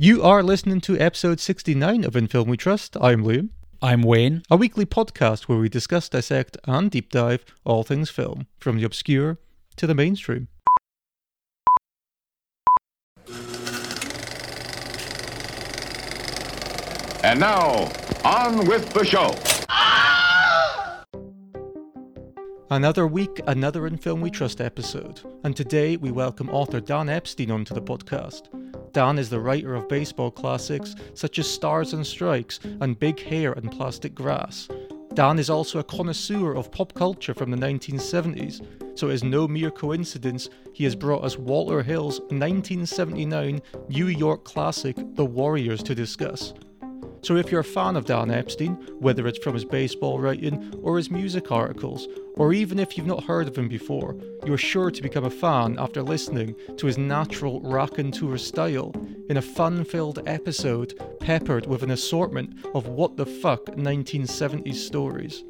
You are listening to episode 69 of In Film We Trust. I'm Liam. I'm Wayne. A weekly podcast where we discuss, dissect, and deep dive all things film, from the obscure to the mainstream. And now, on with the show. Another week, another In Film We Trust episode. And today we welcome author Dan Epstein onto the podcast. Dan is the writer of baseball classics such as Stars and Strikes and Big Hair and Plastic Grass. Dan is also a connoisseur of pop culture from the 1970s, so it is no mere coincidence he has brought us Walter Hill's 1979 New York classic, The Warriors, to discuss. So if you're a fan of Dan Epstein, whether it's from his baseball writing or his music articles, or even if you've not heard of him before, you're sure to become a fan after listening to his natural raconteur style in a fun filled episode peppered with an assortment of what the fuck 1970s stories.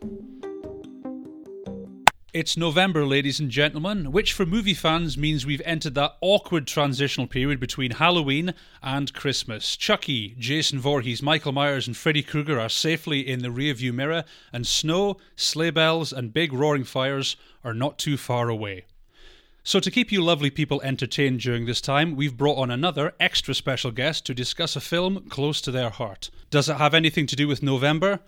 It's November, ladies and gentlemen, which for movie fans means we've entered that awkward transitional period between Halloween and Christmas. Chucky, Jason Voorhees, Michael Myers, and Freddy Krueger are safely in the rearview mirror, and snow, sleigh bells, and big roaring fires are not too far away. So, to keep you lovely people entertained during this time, we've brought on another extra special guest to discuss a film close to their heart. Does it have anything to do with November?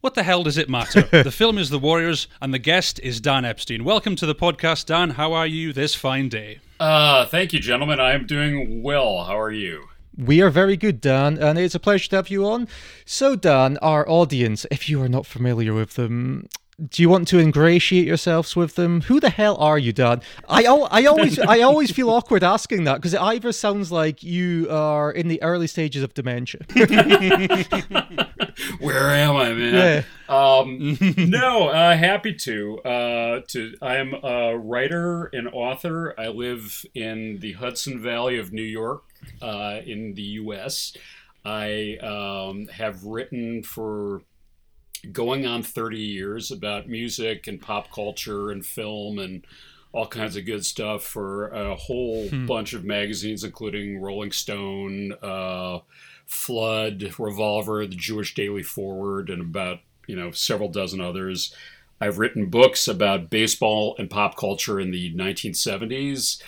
What the hell does it matter? the film is The Warriors, and the guest is Dan Epstein. Welcome to the podcast, Dan. How are you this fine day? Uh, thank you, gentlemen. I am doing well. How are you? We are very good, Dan, and it's a pleasure to have you on. So, Dan, our audience, if you are not familiar with them, do you want to ingratiate yourselves with them? Who the hell are you, Dan? I, I always I always feel awkward asking that because it either sounds like you are in the early stages of dementia. Where am I, man? Yeah. Um, no, uh, happy to. Uh, to I am a writer and author. I live in the Hudson Valley of New York, uh, in the U.S. I um, have written for going on 30 years about music and pop culture and film and all kinds of good stuff for a whole Hmm. bunch of magazines, including Rolling Stone, uh, Flood, Revolver, the Jewish Daily Forward, and about you know several dozen others. I've written books about baseball and pop culture in the 1970s.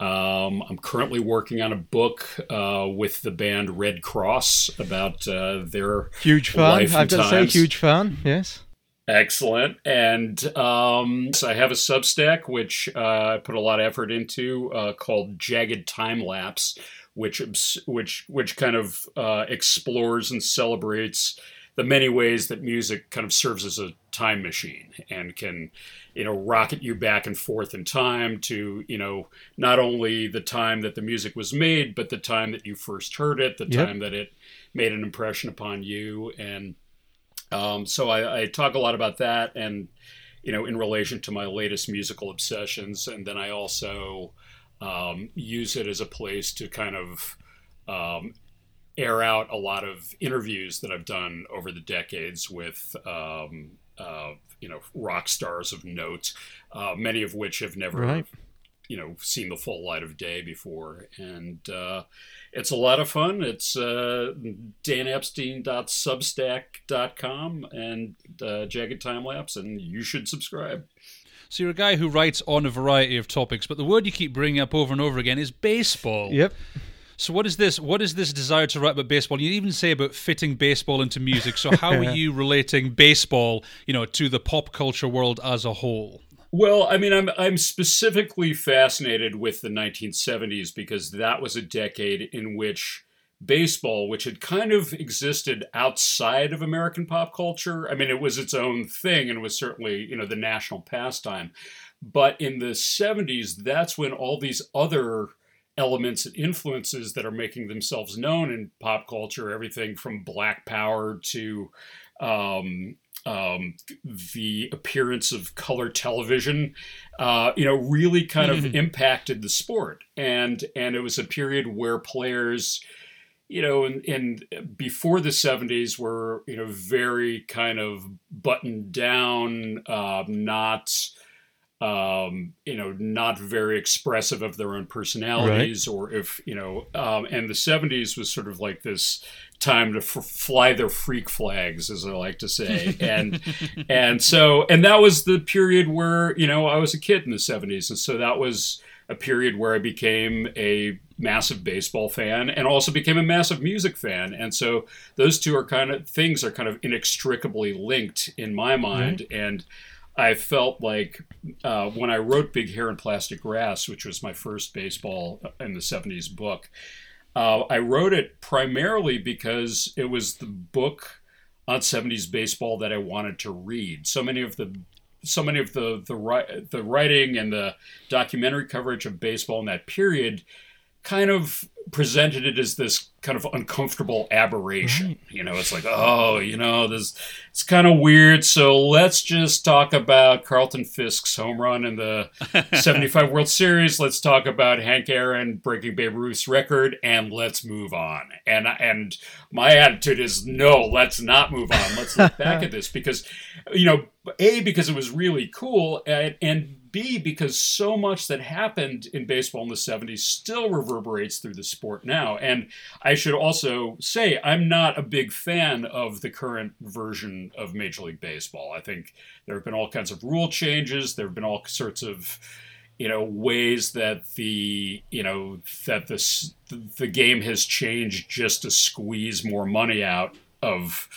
Um, I'm currently working on a book uh, with the band Redd Kross about uh, their Huge fan. I've got to say, huge fan. Yes. Excellent. And um, so I have a Substack, which uh, I put a lot of effort into, uh, called Jagged Time Lapse, which which which kind of uh, explores and celebrates the many ways that music kind of serves as a time machine and can you know rocket you back and forth in time to you know not only the time that the music was made but the time that you first heard it the Yep. time that it made an impression upon you and um, so I, I talk a lot about that, and you know, in relation to my latest musical obsessions, and then I also um, use it as a place to kind of um, air out a lot of interviews that I've done over the decades with. Um, uh, you know, rock stars of note, uh, many of which have never, Right. you know, seen the full light of day before, and uh, it's a lot of fun. It's uh, danepstein.substack.com and uh, Jagged Time Lapse, and you should subscribe. So, you're a guy who writes on a variety of topics, but the word you keep bringing up over and over again is baseball. Yep. So, what is this? What is this desire to write about baseball? You even say about fitting baseball into music. So, how are you relating baseball, you know, to the pop culture world as a whole? Well, I mean, I'm I'm specifically fascinated with the 1970s because that was a decade in which baseball, which had kind of existed outside of American pop culture, I mean, it was its own thing and was certainly you know the national pastime, but in the 70s, that's when all these other elements and influences that are making themselves known in pop culture, everything from Black Power to um, um, the appearance of color television, uh, you know, really kind of impacted the sport, and and it was a period where players, you know, in, in before the '70s were you know very kind of buttoned down, uh, not um, you know, not very expressive of their own personalities, right. or if you know, um, and the '70s was sort of like this time to f- fly their freak flags, as I like to say, and and so and that was the period where you know I was a kid in the '70s, and so that was a period where I became a massive baseball fan and also became a massive music fan. And so those two are kind of things are kind of inextricably linked in my mind. Mm-hmm. And I felt like uh, when I wrote Big Hair and Plastic Grass, which was my first baseball in the 70s book, uh, I wrote it primarily because it was the book on 70s baseball that I wanted to read. So many of the so many of the the the writing and the documentary coverage of baseball in that period kind of presented it as this kind of uncomfortable aberration. Right. You know, it's like, oh, you know, this it's kind of weird. So let's just talk about Carlton Fisk's home run in the 75 World Series. Let's talk about Hank Aaron breaking Babe Ruth's record and let's move on. And and my attitude is no, let's not move on. Let's look back at this because you know, A because it was really cool and, and B, because so much that happened in baseball in the 70s still reverberates through the sport now. And I should also say, I'm not a big fan of the current version of Major League Baseball. I think there have been all kinds of rule changes, there have been all sorts of you know ways that the you know that this the game has changed just to squeeze more money out of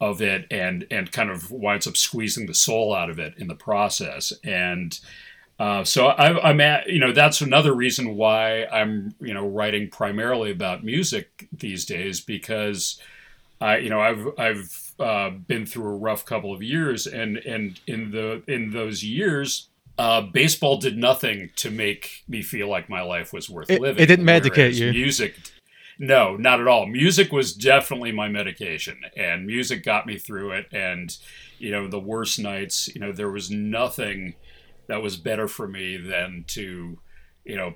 of it and and kind of winds up squeezing the soul out of it in the process and uh, so I, am at you know that's another reason why I'm you know writing primarily about music these days because I you know I've I've uh, been through a rough couple of years and and in the in those years uh, baseball did nothing to make me feel like my life was worth it, living. It didn't medicate you. Music no, not at all. Music was definitely my medication, and music got me through it. And you know, the worst nights, you know, there was nothing that was better for me than to, you know,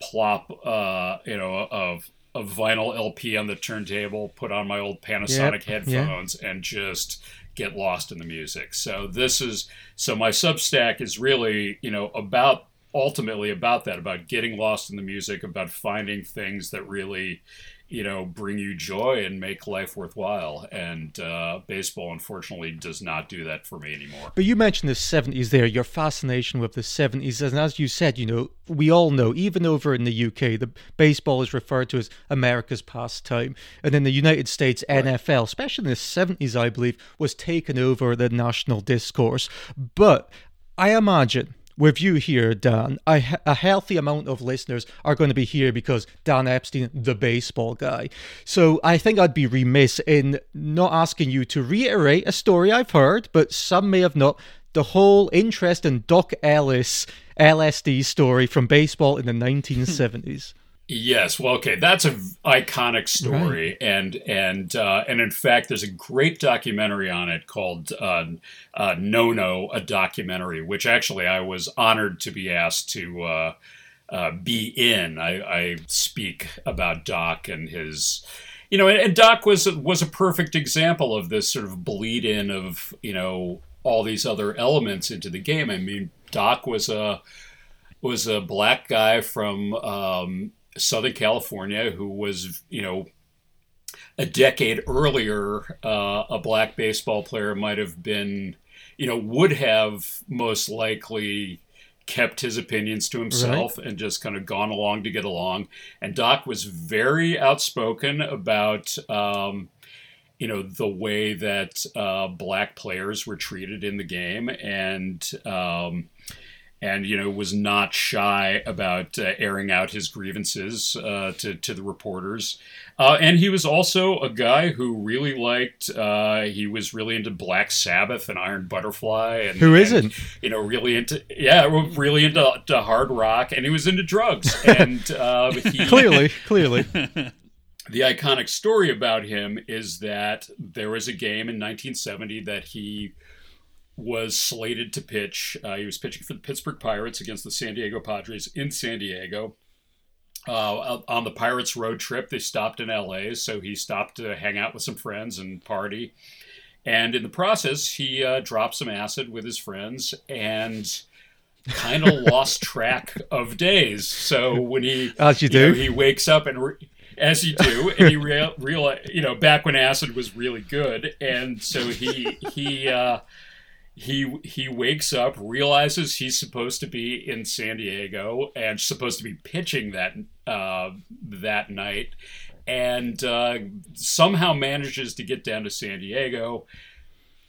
plop, uh, you know, a, a vinyl LP on the turntable, put on my old Panasonic yep, headphones, and just get lost in the music. So this is so my Substack is really, you know, about ultimately about that, about getting lost in the music, about finding things that really, you know, bring you joy and make life worthwhile. And uh, baseball, unfortunately, does not do that for me anymore. But you mentioned the 70s there, your fascination with the 70s. And as you said, you know, we all know, even over in the UK, the baseball is referred to as America's pastime. And in the United States, right. NFL, especially in the 70s, I believe, was taken over the national discourse. But I imagine with you here, Dan, a, a, healthy amount of listeners are going to be here because Dan Epstein, the baseball guy. So I think I'd be remiss in not asking you to reiterate a story I've heard, but some may have not. The whole interest in Dock Ellis LSD story from baseball in the 1970s. Yes, well, okay, that's an iconic story, right. and and uh, and in fact, there's a great documentary on it called uh, uh, "No No," a documentary, which actually I was honored to be asked to uh, uh, be in. I, I, speak about Dock and his, you know, and, and Dock was was a perfect example of this sort of bleed in of you know all these other elements into the game. I mean, Dock was a was a black guy from um, Southern California who was, you know, a decade earlier, uh, a black baseball player might have been, you know, would have most likely kept his opinions to himself right. and just kind of gone along to get along. And Dock was very outspoken about, um, you know, the way that uh, black players were treated in the game. And, um, and you know was not shy about uh, airing out his grievances uh, to to the reporters. Uh, and he was also a guy who really liked. Uh, he was really into Black Sabbath and Iron Butterfly, and who isn't? And, you know, really into yeah, really into, into hard rock, and he was into drugs. And uh, he, clearly, clearly. The iconic story about him is that there was a game in 1970 that he was slated to pitch. Uh, he was pitching for the Pittsburgh Pirates against the San Diego Padres in San Diego. Uh, on the Pirates road trip, they stopped in LA, so he stopped to hang out with some friends and party. And in the process, he uh, dropped some acid with his friends, and kind of lost track of days. So when he, as you, you know, do, he wakes up and. Re- as you do, and he real, real, you know, back when acid was really good, and so he he uh, he he wakes up, realizes he's supposed to be in San Diego and supposed to be pitching that uh, that night, and uh, somehow manages to get down to San Diego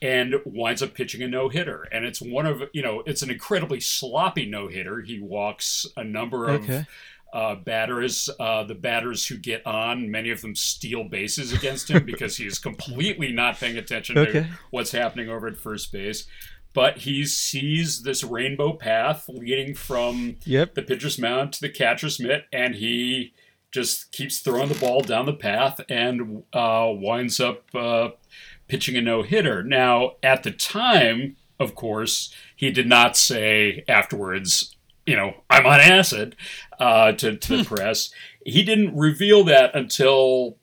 and winds up pitching a no hitter. And it's one of you know it's an incredibly sloppy no hitter. He walks a number of. Uh, batters, uh, the batters who get on, many of them steal bases against him because he is completely not paying attention Okay. to what's happening over at first base. But he sees this rainbow path leading from Yep. the pitcher's mound to the catcher's mitt, and he just keeps throwing the ball down the path and uh, winds up uh, pitching a no hitter. Now, at the time, of course, he did not say afterwards, you know, I'm on acid uh, to, to the press. He didn't reveal that until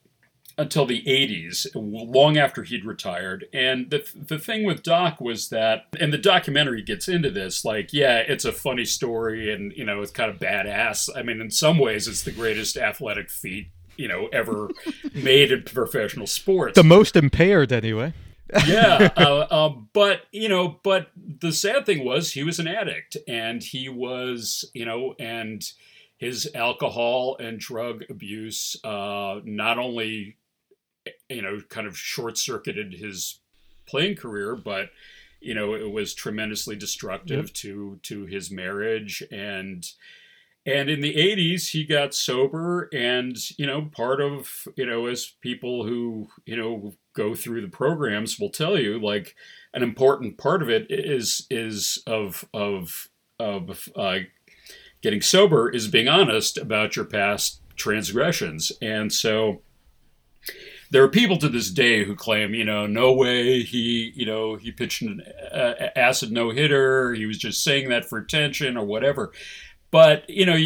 until the 80s, long after he'd retired. And the, the thing with Dock was that, and the documentary gets into this, like, yeah, it's a funny story and, you know, it's kind of badass. I mean, in some ways, it's the greatest athletic feat, you know, ever made in professional sports The most impaired, anyway. Yeah, uh, uh, but you know, but the sad thing was he was an addict, and he was, you know, and his alcohol and drug abuse uh, not only, you know, kind of short circuited his playing career, but you know, it was tremendously destructive Yep. to to his marriage and. And in the 80s, he got sober. And, you know, part of, you know, as people who, you know, go through the programs will tell you, like, an important part of it is, is of, of, of, uh, getting sober is being honest about your past transgressions. And so there are people to this day who claim, you know, no way he, you know, he pitched an uh, acid no hitter. He was just saying that for attention or whatever but you know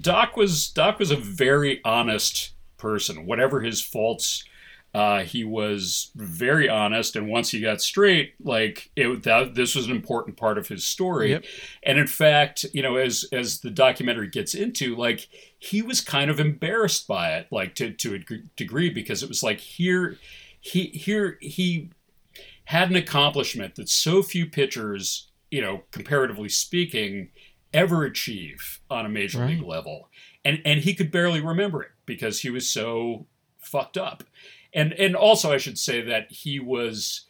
doc was doc was a very honest person whatever his faults uh, he was very honest and once he got straight like it that this was an important part of his story Yep. and in fact you know as as the documentary gets into like he was kind of embarrassed by it like to to a degree because it was like here he here he had an accomplishment that so few pitchers you know comparatively speaking ever achieve on a major Right. league level. And and he could barely remember it because he was so fucked up. And and also I should say that he was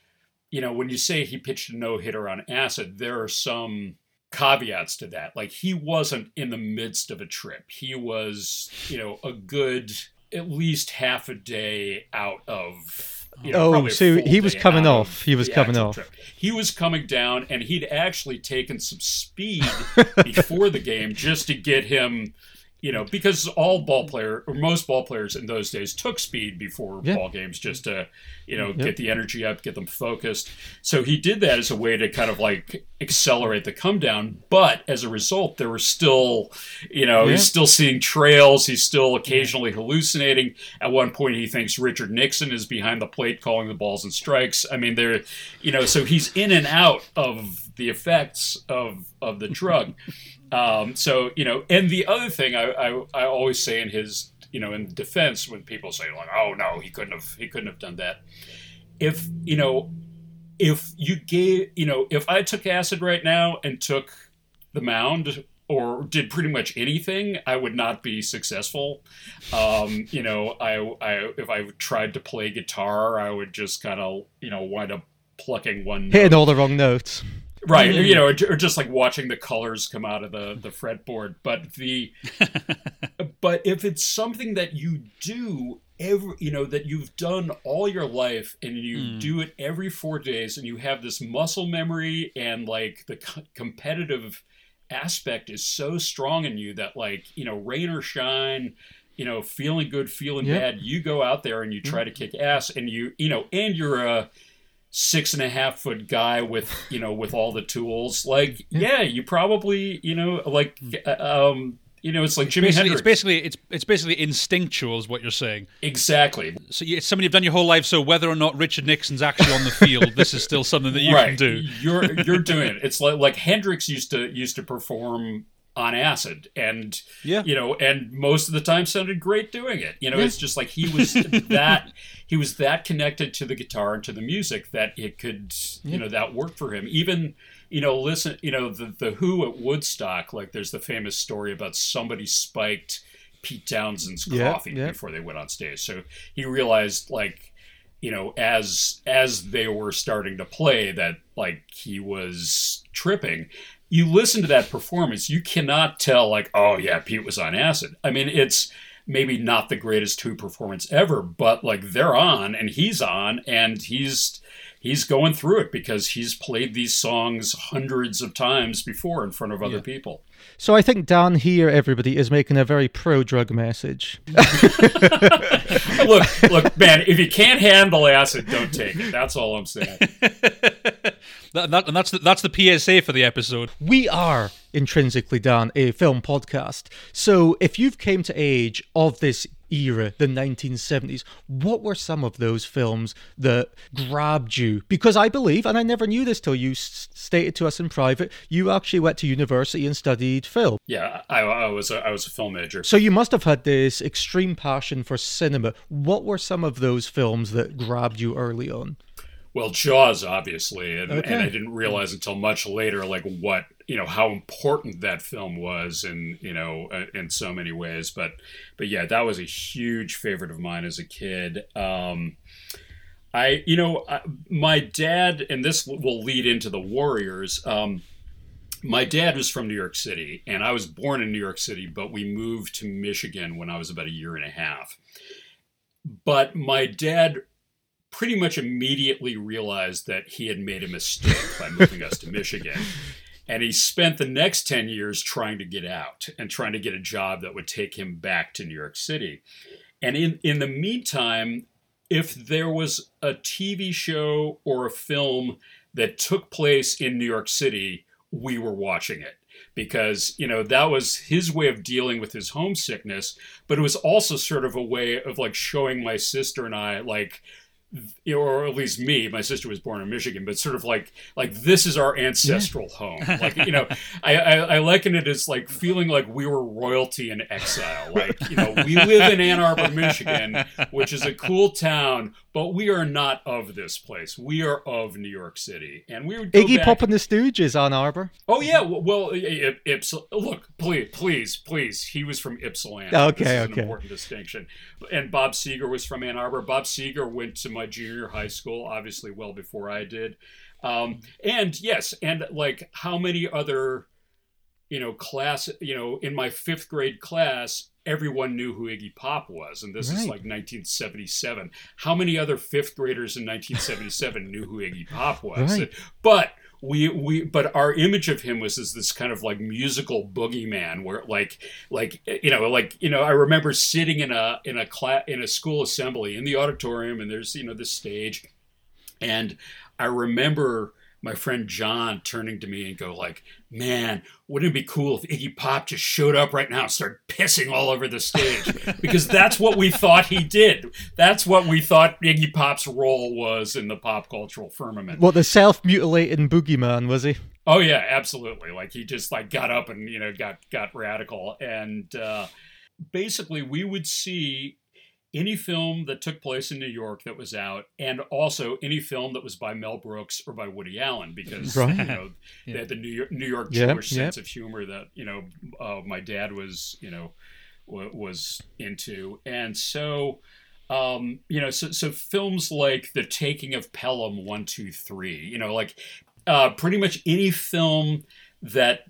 you know, when you say he pitched a no-hitter on acid, there are some caveats to that. Like he wasn't in the midst of a trip. He was, you know, a good at least half a day out of you know, Oh, so he was coming off. of He was coming off. trip. He was coming down, and he'd actually taken some speed before the game just to get him, you know, because all ball player or most ball players in those days took speed before Yeah. ball games just to, you know, Yep. get the energy up, get them focused. So he did that as a way to kind of like accelerate the come down. But as a result, there were still, you know, Yeah. he's still seeing trails. He's still occasionally hallucinating. At one point, he thinks Richard Nixon is behind the plate calling the balls and strikes. I mean, there, you know, so he's in and out of the effects of of the drug. Um, so you know, and the other thing I, I I always say in his you know in defense when people say like, oh no, he couldn't have he couldn't have done that. If you know, if you gave you know, if I took acid right now and took the mound or did pretty much anything, I would not be successful. Um, you know, I, I if I tried to play guitar, I would just kind of you know wind up plucking one note Hitting all the wrong notes. Right you know or, or just like watching the colors come out of the the fretboard but the but if it's something that you do every you know that you've done all your life and you Mm. do it every four days and you have this muscle memory and like the co- competitive aspect is so strong in you that like you know rain or shine you know feeling good feeling Yep. bad you go out there and you try to kick ass and you you know and you're a six and a half foot guy with you know with all the tools like yeah you probably you know like uh, um You know, it's like jimmy it's basically it's it's basically instinctual, is what you're saying. exactly So it's something you've done your whole life. So whether or not Richard Nixon's actually on the field, this is still something that you right. can do. You're you're doing it. It's like like Hendrix used to used to perform on acid and Yeah. you know and most of the time sounded great doing it. You know it's just like he was that he was that connected to the guitar and to the music that it could you know that worked for him. Even you know listen you know the the who at woodstock like there's the famous story about somebody spiked pete townshend's Yeah, coffee yeah. before they went on stage. So he realized like you know as as they were starting to play that like he was tripping you listen to that performance you cannot tell like oh yeah pete was on acid i mean it's maybe not the greatest two performance ever but like they're on and he's on and he's he's going through it because he's played these songs hundreds of times before in front of other Yeah. people So I think Dan here, everybody, is making a very pro-drug message. look look man if you can't handle acid don't take it that's all i'm saying That, that, and that's the, that's the PSA for the episode. We are intrinsically Dan, a film podcast. So if you've came to age of this era, the 1970s, what were some of those films that grabbed you? Because I believe, and I never knew this till you s- stated to us in private, you actually went to university and studied film. yeah i, I was a, i was a film major So you must have had this extreme passion for cinema. What were some of those films that grabbed you early on? Well, Jaws, obviously, and, Okay. and I didn't realize until much later, like what you know, how important that film was, in you know, uh, in so many ways. But, but yeah, that was a huge favorite of mine as a kid. Um, I, you know, my dad, and this will lead into the Warriors. Um, my dad was from New York City, and I was born in New York City, but we moved to Michigan when I was about a year and a half. But my dad pretty much immediately realized that he had made a mistake by moving us to Michigan. And he spent the next 10 years trying to get out and trying to get a job that would take him back to New York City. And in, in the meantime, if there was a TV show or a film that took place in New York City, we were watching it because you know that was his way of dealing with his homesickness but it was also sort of a way of like showing my sister and I like or at least me, my sister was born in Michigan, but sort of like like this is our ancestral home. Like you know, I, I I liken it as like feeling like we were royalty in exile. Like you know, we live in Ann Arbor, Michigan, which is a cool town, but we are not of this place. We are of New York City, and we would Iggy back- Pop and the Stooges, Ann Arbor. Oh yeah, well, well I- I- Ypsil. Look, please, please, please. He was from Ypsilanti. Okay, this is okay. An important distinction. And Bob Seger was from Ann Arbor. Bob Seger went to my junior high school, obviously well before I did. Um, and yes, and like how many other, you know, class, you know, in my fifth grade class, everyone knew who Iggy Pop was, and this is like 1977. How many other fifth graders in 1977 knew who Iggy Pop was? Right. But we we but our image of him was as this kind of like musical boogeyman where like like you know like you know I remember sitting in a in a class in a school assembly in the auditorium and there's you know this stage and I remember my friend John turning to me and go like, "Man, wouldn't it be cool if Iggy Pop just showed up right now and started pissing all over the stage?" because that's what we thought he did. That's what we thought Iggy Pop's role was in the pop cultural firmament. Well, the self-mutilating boogeyman was he? Oh yeah, absolutely. Like he just like got up and you know got got radical and uh, basically we would see any film that took place in New York that was out, and also any film that was by Mel Brooks or by Woody Allen, because Right. you know they had the New York, New York Yep, Jewish yep. sense of humor that you know uh, my dad was you know w- was into, and so um, you know, so, so films like The Taking of Pelham one two three, you know, like uh, pretty much any film that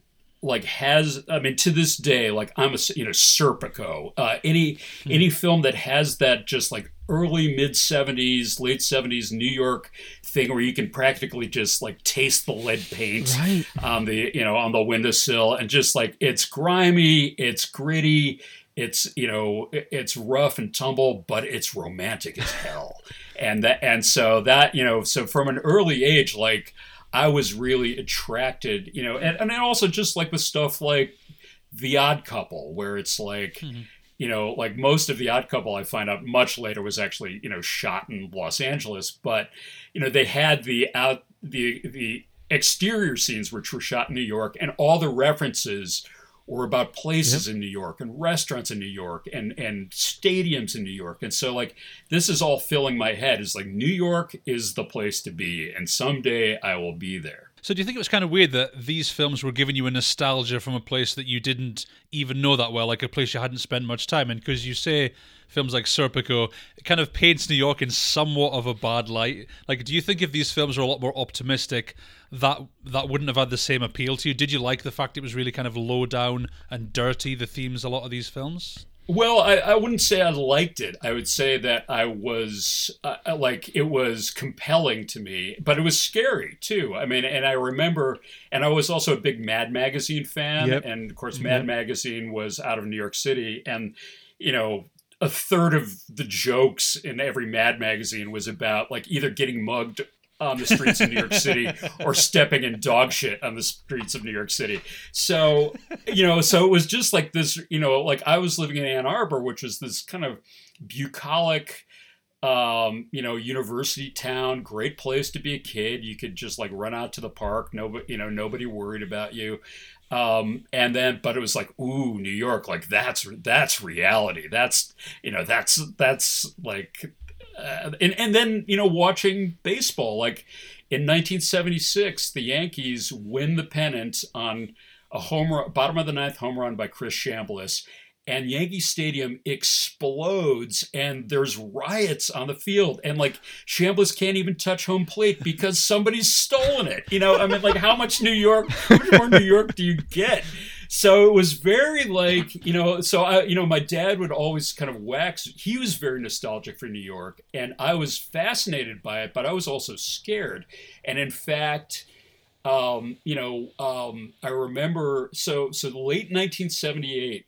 like has I mean to this day like I'm a you know Serpico. Uh, any any film that has that just like early mid 70s late 70s New York thing where you can practically just like taste the lead paint Right. on the you know on the windowsill and just like it's grimy it's gritty it's you know it's rough and tumble but it's romantic as hell. And that and so that you know so from an early age like i was really attracted you know and, and then also just like with stuff like The Odd Couple, where it's like. Mm-hmm you know, like most of the Odd Couple, I find out much later was actually you know shot in Los Angeles, but you know they had the out the the exterior scenes which were shot in New York, and all the references were about places yep. in New York and restaurants in New York and and stadiums in New York, and so like this is all filling my head. Is like New York is the place to be, and someday I will be there. So do you think it was kind of weird that these films were giving you a nostalgia from a place that you didn't even know that well, like a place you hadn't spent much time in? Because you say films like Serpico, it kind of paints New York in somewhat of a bad light. Like, do you think if these films were a lot more optimistic, that that wouldn't have had the same appeal to you? Did you like the fact it was really kind of low down and dirty, the themes a lot of these films? Well, I, I wouldn't say I liked it. I would say that I was uh, uh, like it was compelling to me, but it was scary too. I mean, and I remember, and I was also a big Mad Magazine fan, yep. and of course, Mad yep. Magazine was out of New York City, and you know, a third of the jokes in every Mad magazine was about like either getting mugged on the streets of New York City or stepping in dog shit on the streets of New York City. So, you know, so it was just like this, you know, like I was living in Ann Arbor, which was this kind of bucolic, um, you know, university town, great place to be a kid. You could just like run out to the park. Nobody, you know, nobody worried about you. Um, and then, but it was like, ooh, New York, like that's, that's reality. That's, you know, that's, that's like uh, and and then you know watching baseball like in 1976 the Yankees win the pennant on a home run, bottom of the ninth home run by Chris Chambliss and Yankee Stadium explodes and there's riots on the field and like Chambliss can't even touch home plate because somebody's stolen it. You know, I mean like how much New York, how much more New York do you get? So it was very like you know so i you know my dad would always kind of wax he was very nostalgic for new york and i was fascinated by it but i was also scared. And in fact um, you know um, i remember so so late 1978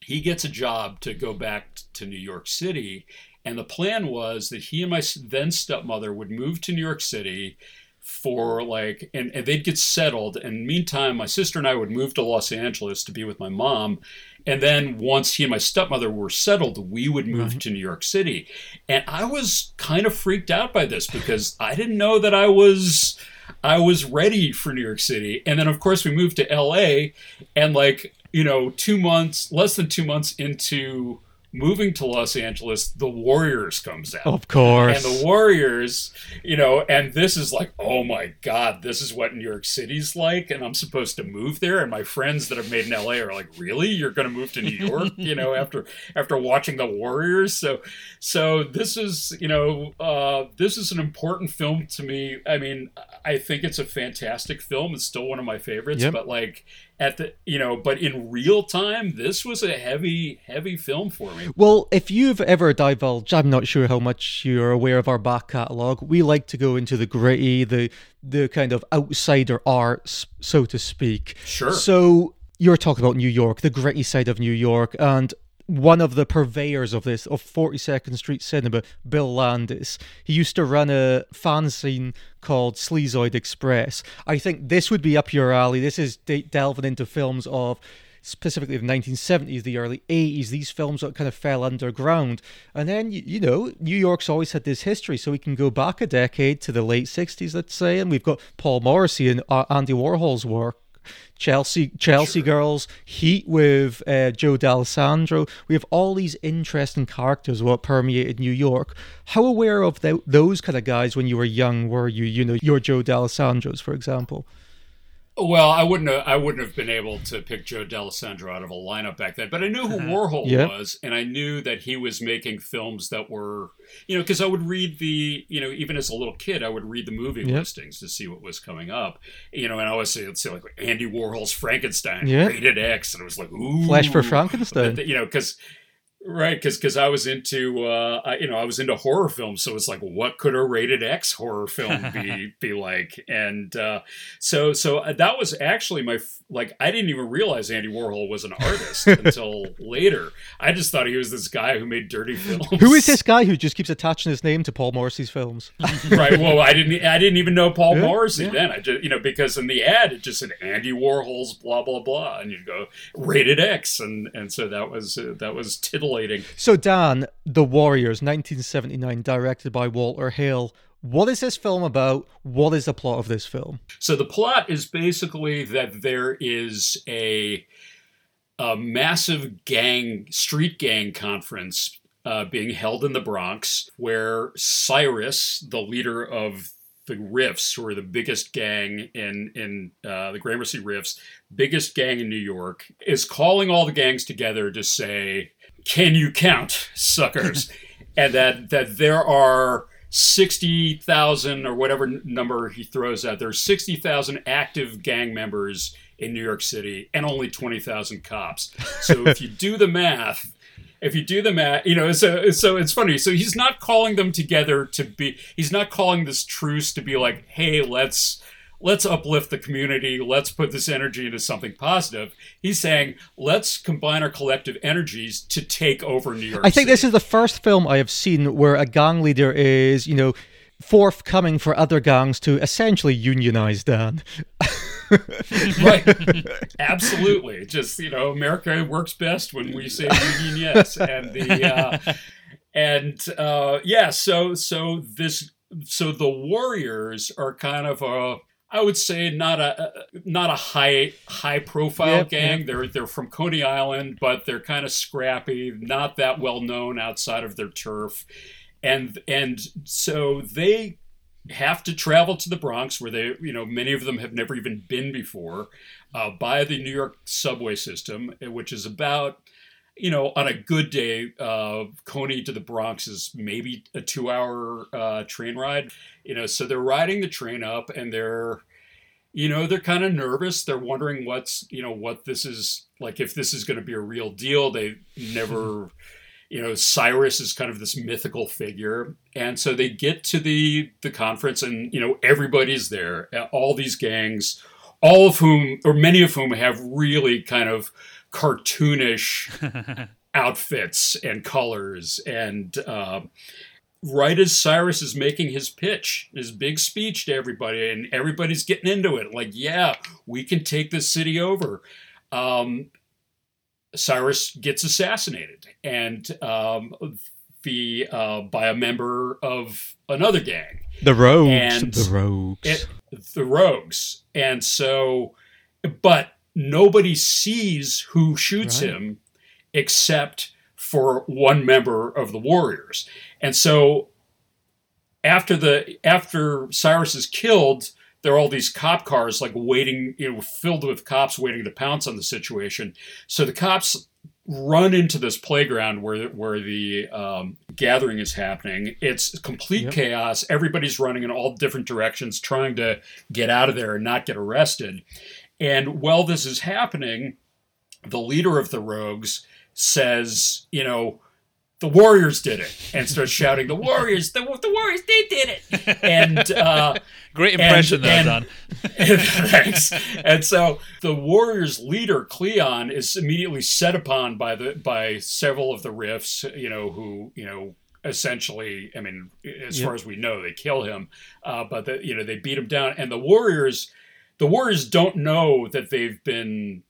he gets a job to go back to new york city and the plan was that he and my then stepmother would move to new york city for like and, and they'd get settled. And meantime my sister and i would move to los angeles to be with my mom. And then once he and my stepmother were settled we would move mm-hmm. to new york city. And i was kind of freaked out by this because i didn't know that i was i was ready for new york city. And then of course we moved to la and like you know two months less than two months into moving to Los Angeles, the Warriors comes out. Of course. And the Warriors, you know, and this is like, oh my God, this is what New York City's like. And I'm supposed to move there. And my friends that have made in LA are like, really? You're gonna move to New York, you know, after after watching the Warriors. So so this is, you know, uh, this is an important film to me. I mean, I think it's a fantastic film. It's still one of my favorites, yep. but like at the you know but in real time this was a heavy heavy film for me. Well if you've ever divulged i'm not sure how much you're aware of our back catalogue we like to go into the gritty the the kind of outsider arts so to speak. Sure. So you're talking about new york the gritty side of new york and one of the purveyors of this of 42nd Street Cinema, Bill Landis. He used to run a fanzine called Sleazoid Express. I think this would be up your alley. This is de- delving into films of specifically the 1970s, the early 80s, these films that kind of fell underground. And then, you, know, New York's always had this history, so we can go back a decade to the late 60s, let's say, and we've got Paul Morrissey and uh, Andy Warhol's work Chelsea Chelsea sure. Girls, Heat with uh, Joe Dallesandro. We have all these interesting characters what permeated New York. How aware of the, those kind of guys when you were young were you? You know, your Joe Dallesandros, for example. Well, I wouldn't have, I wouldn't have been able to pick Joe Dallesandro out of a lineup back then, but I knew who uh-huh. Warhol yep. was, and I knew that he was making films that were, you know, because I would read the, you know, even as a little kid, I would read the movie yep. listings to see what was coming up, you know, and I always say, let's say like Andy Warhol's Frankenstein, yep. rated X, and it was like, ooh, Flesh for Frankenstein, you know, because Right, because because I was into uh, I, you know I was into horror films, so it's like what could a rated X horror film be be like? And uh, so so uh, that was actually my like I didn't even realize Andy Warhol was an artist until later. I just thought he was this guy who made dirty films. Who is this guy who just keeps attaching his name to Paul Morrissey's films? right. Well, I didn't I didn't even know Paul yeah, Morrissey yeah. then. I just you know because in the ad it just said Andy Warhol's blah blah blah, and you'd go rated X, and and so that was uh, that was tittle so, Dan, The Warriors, 1979, directed by Walter Hill. What is this film about? What is the plot of this film? So, the plot is basically that there is a, a massive gang, street gang conference uh, being held in the Bronx where Cyrus, the leader of the Riffs, who are the biggest gang in in uh, the Gramercy Riffs, biggest gang in New York, is calling all the gangs together to say, can you count, suckers? and that that there are sixty thousand or whatever number he throws out. There's sixty thousand active gang members in New York City and only twenty thousand cops. So if you do the math, if you do the math, you know, so so it's funny. So he's not calling them together to be. He's not calling this truce to be like, hey, let's let's uplift the community, let's put this energy into something positive. He's saying, let's combine our collective energies to take over New York. I think City. this is the first film I have seen where a gang leader is, you know, forthcoming for other gangs to essentially unionize Dan. right. Absolutely. Just, you know, America works best when we say union yes. And the uh and uh yeah, so so this so the Warriors are kind of a I would say not a not a high high profile yep, gang. Yep. They're they're from Coney Island, but they're kind of scrappy, not that well known outside of their turf, and and so they have to travel to the Bronx, where they you know many of them have never even been before, uh, by the New York subway system, which is about you know, on a good day, uh, Coney to the Bronx is maybe a two hour uh, train ride. You know, so they're riding the train up and they're, you know, they're kind of nervous. They're wondering what's, you know, what this is like, if this is going to be a real deal. They never, you know, Cyrus is kind of this mythical figure. And so they get to the, the conference and, you know, everybody's there, all these gangs, all of whom, or many of whom have really kind of, cartoonish outfits and colors. And uh, right as Cyrus is making his pitch, his big speech to everybody, and everybody's getting into it, like, yeah, we can take this city over. Um, Cyrus gets assassinated, and um, the uh, by a member of another gang, the Rogues, and the Rogues, it, the Rogues, and so, but nobody sees who shoots right. him except for one member of the warriors. And so after the after Cyrus is killed, there are all these cop cars like waiting, you know, filled with cops waiting to pounce on the situation. So the cops run into this playground where where the um, gathering is happening. It's complete yep. chaos. Everybody's running in all different directions, trying to get out of there and not get arrested. And while this is happening, the leader of the rogues says, you know, the Warriors did it, and starts shouting, "The Warriors! The, the Warriors! They did it!" And uh, great impression and, there, and, thanks. And so the Warriors' leader Cleon is immediately set upon by the by several of the Riffs, you know, who you know essentially, I mean, as yep. far as we know, they kill him, uh, but the, you know they beat him down, and the Warriors the Warriors don't know that they've been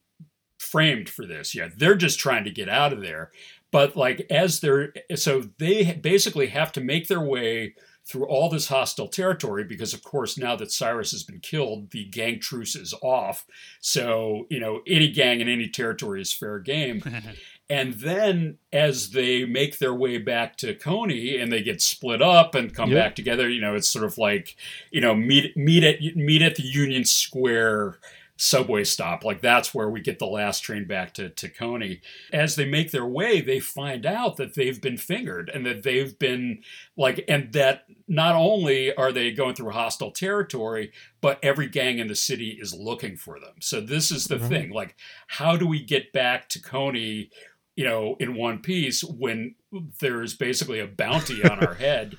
framed for this yet. They're just trying to get out of there. But like as they're so they basically have to make their way through all this hostile territory because of course now that Cyrus has been killed, the gang truce is off. So, you know, any gang in any territory is fair game. And then as they make their way back to Coney and they get split up and come yep. back together, you know, it's sort of like, you know, meet meet at meet at the Union Square subway stop. Like that's where we get the last train back to, to Coney. As they make their way, they find out that they've been fingered and that they've been like, and that not only are they going through hostile territory, but every gang in the city is looking for them. So this is the mm-hmm. thing. Like, how do we get back to Coney you know, in one piece when there's basically a bounty on our head.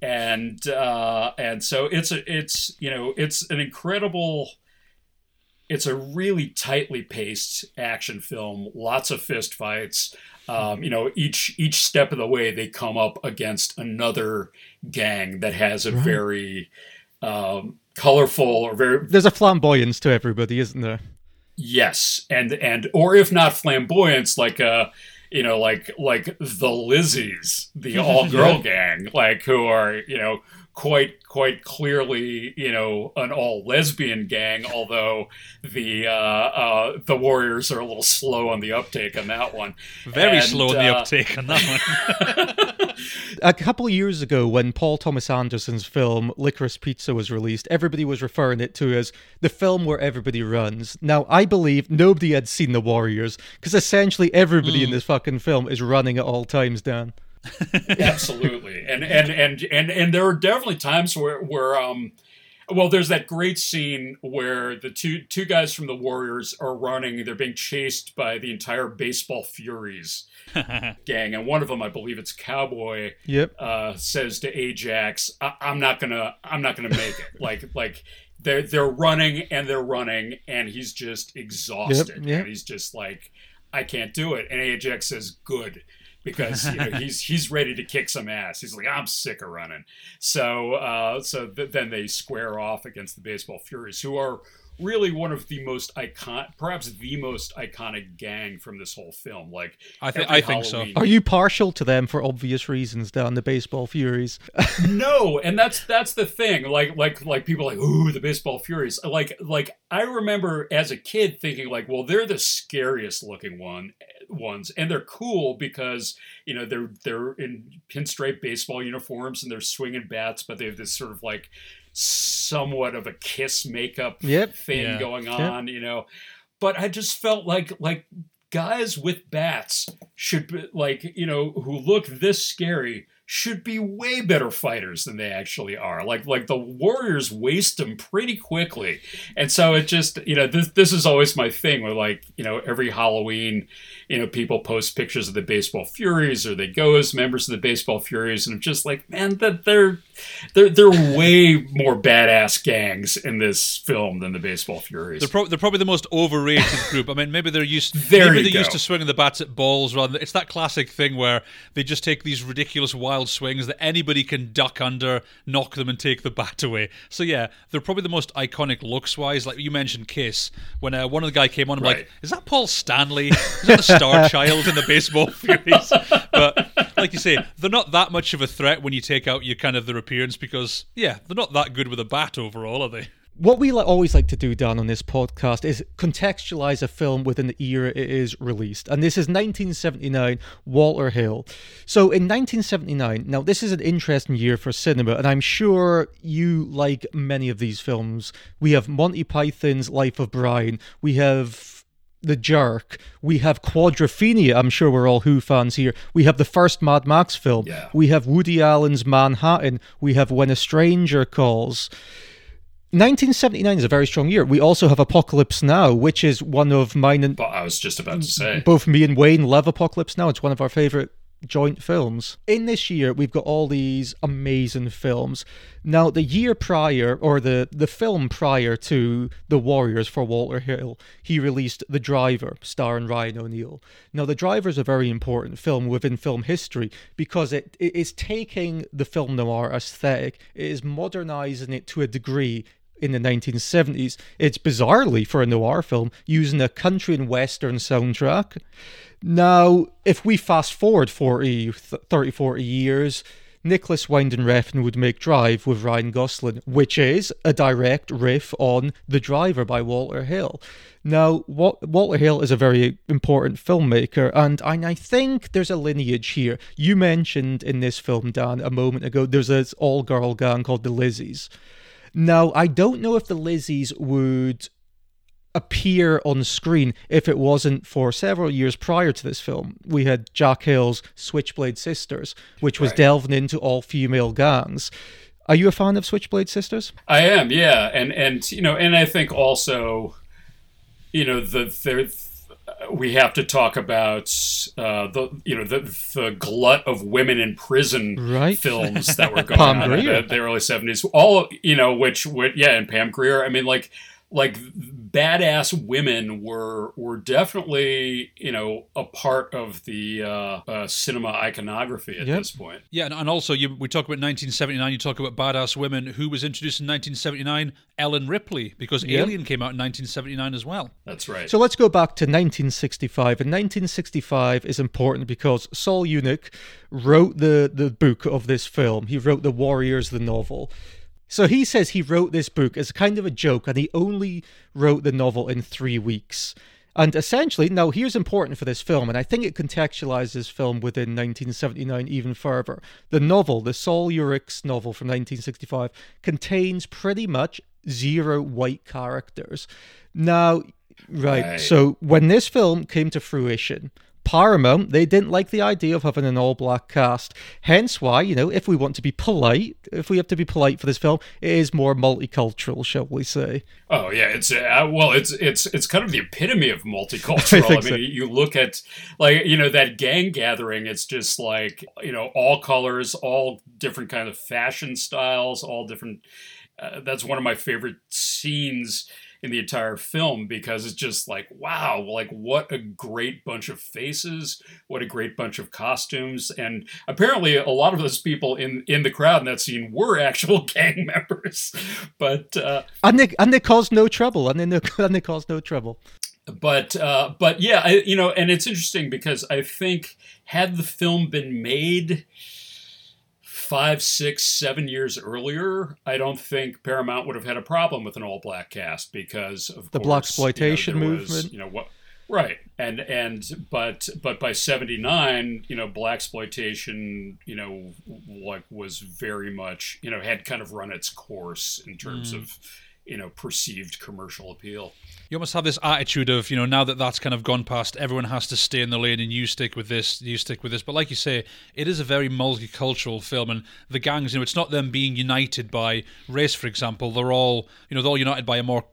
And uh, and so it's a it's you know it's an incredible it's a really tightly paced action film lots of fist fights um, you know each each step of the way they come up against another gang that has a Right. very um, colorful or very There's a flamboyance to everybody, isn't there? Yes, and and or if not flamboyance, like uh, you know, like like the Lizzies, the all girl gang, like who are you know quite quite clearly you know an all lesbian gang, although the uh, uh, the Warriors are a little slow on the uptake on that one. Very And, slow in the uh, uptake on that one. A couple of years ago, when Paul Thomas Anderson's film Licorice Pizza was released, everybody was referring it to as the film where everybody runs. Now, I believe nobody had seen The Warriors because essentially everybody in this fucking film is running at all times, Dan. absolutely and and and and and there are definitely times where where um well there's that great scene where the two two guys from the warriors are running they're being chased by the entire baseball furies gang and one of them i believe it's cowboy Yep. uh says to ajax I- i'm not gonna i'm not gonna make it like like they're they're running and they're running and he's just exhausted yep. and he's just like i can't do it and ajax says good because you know, he's he's ready to kick some ass. He's like, I'm sick of running. So uh, so th- then they square off against the Baseball Furies, who are really one of the most icon, perhaps the most iconic gang from this whole film. Like, I thi- every I think so. Are you partial to them for obvious reasons, Dan the Baseball Furies? no, and that's that's the thing. Like like like people are like, ooh, the baseball furies. Like like I remember as a kid thinking like, well, they're the scariest looking one ones, and they're cool because you know they're they're in pinstripe baseball uniforms and they're swinging bats, but they have this sort of like somewhat of a kiss makeup Yep. thing Yeah. going on, you know. But I just felt like like guys with bats should be like you know who look this scary should be way better fighters than they actually are like like the warriors waste them pretty quickly and so it just you know this this is always my thing where like you know every halloween you know people post pictures of the baseball furies or they go as members of the baseball furies and i'm just like man that they're they're they're way more badass gangs in this film than the baseball furies They're, pro- they're probably the most overrated group. I mean, maybe they're used. There maybe they're used to swinging the bats at balls. Rather, than, it's that classic thing where they just take these ridiculous wild swings that anybody can duck under, knock them, and take the bat away. So yeah, they're probably the most iconic looks wise. Like you mentioned, Kiss. When uh, one of the guy came on, I'm Right. like, is that Paul Stanley? Is that the Star Child in the Baseball Furies? But like you say, they're not that much of a threat when you take out your kind of their appearance because yeah, they're not that good with a bat overall, are they? What we always like to do, Dan, on this podcast is contextualize a film within the era it is released. And this is 1979, Walter Hill. So in 1979, now this is an interesting year for cinema, and I'm sure you like many of these films. We have Monty Python's Life of Brian, we have The Jerk, we have Quadrophenia. I'm sure we're all Who fans here. We have the first Mad Max film, Yeah. we have Woody Allen's Manhattan, we have When a Stranger Calls. 1979 is a very strong year. We also have Apocalypse Now, which is one of mine and but i was just about to say both me and Wayne love Apocalypse Now. It's one of our favorite joint films. In this year, we've got all these amazing films. Now, the year prior, or the, the film prior to The Warriors for Walter Hill, he released The Driver, starring Ryan O'Neal. Now, The Driver is a very important film within film history because it, it is taking the film noir aesthetic, it is modernizing it to a degree in the 1970s. It's bizarrely for a noir film using a country and western soundtrack. Now, if we fast forward 40, th- 30, 40 years, Nicolas Winding Refn would make Drive with Ryan Gosling, which is a direct riff on The Driver by Walter Hill. Now, Wa- Walter Hill is a very important filmmaker, and, and I think there's a lineage here. You mentioned in this film, Dan, a moment ago, there's this all girl gang called the Lizzies. Now, I don't know if the Lizzies would appear on screen if it wasn't for several years prior to this film. We had Jack Hill's Switchblade Sisters, which was Right. delving into all female gangs. Are you a fan of Switchblade Sisters? I am, yeah, and and you know, and I think also, you know, the there, we have to talk about uh, the you know the the glut of women in prison Right. films that were going on in the, the early seventies. All you know, which, which yeah, and Pam Grier. I mean, like like badass women were were definitely you know a part of the uh, uh, cinema iconography at Yep. this point. Yeah, and, and also you, we talk about 1979. You talk about badass women. Who was introduced in 1979? Ellen Ripley, because Yep. Alien came out in 1979 as well. That's right. So let's go back to 1965. And 1965 is important because Sol Yurick wrote the, the book of this film. He wrote The Warriors, the novel. So he says he wrote this book as kind of a joke, and he only wrote the novel in three weeks. And essentially, now here's important for this film, and I think it contextualizes film within 1979 even further. The novel, the Sol Yurick's novel from 1965, contains pretty much zero white characters. Now, right, Right. so when this film came to fruition, Paramount, they didn't like the idea of having an all black cast. Hence why, you know, if we want to be polite, if we have to be polite for this film, it is more multicultural, shall we say. Oh yeah, it's uh, well, it's it's it's kind of the epitome of multicultural. I, think mean, so. you look at like you know that gang gathering. It's just like you know all colors, all different kind of fashion styles, all different. Uh, that's one of my favorite scenes in the entire film because it's just like wow, like what a great bunch of faces, what a great bunch of costumes, and apparently a lot of those people in in the crowd in that scene were actual gang members. But uh, And they, and they caused no trouble, and they, no, and they caused no trouble. but uh, but yeah, I, you know, and it's interesting because I think had the film been made five, six, seven years earlier, I don't think Paramount would have had a problem with an all black cast because of The black exploitation you know, there was, movement. you know what. Right, and and but but by '79, you know, black exploitation, you know, like was very much, you know, had kind of run its course in terms mm. of, you know, perceived commercial appeal. You almost have this attitude of, you know, now that that's kind of gone past, everyone has to stay in the lane and you stick with this, you stick with this. But like you say, it is a very multicultural film. And the gangs, you know, it's not them being united by race, for example. They're all, you know, they're all united by a more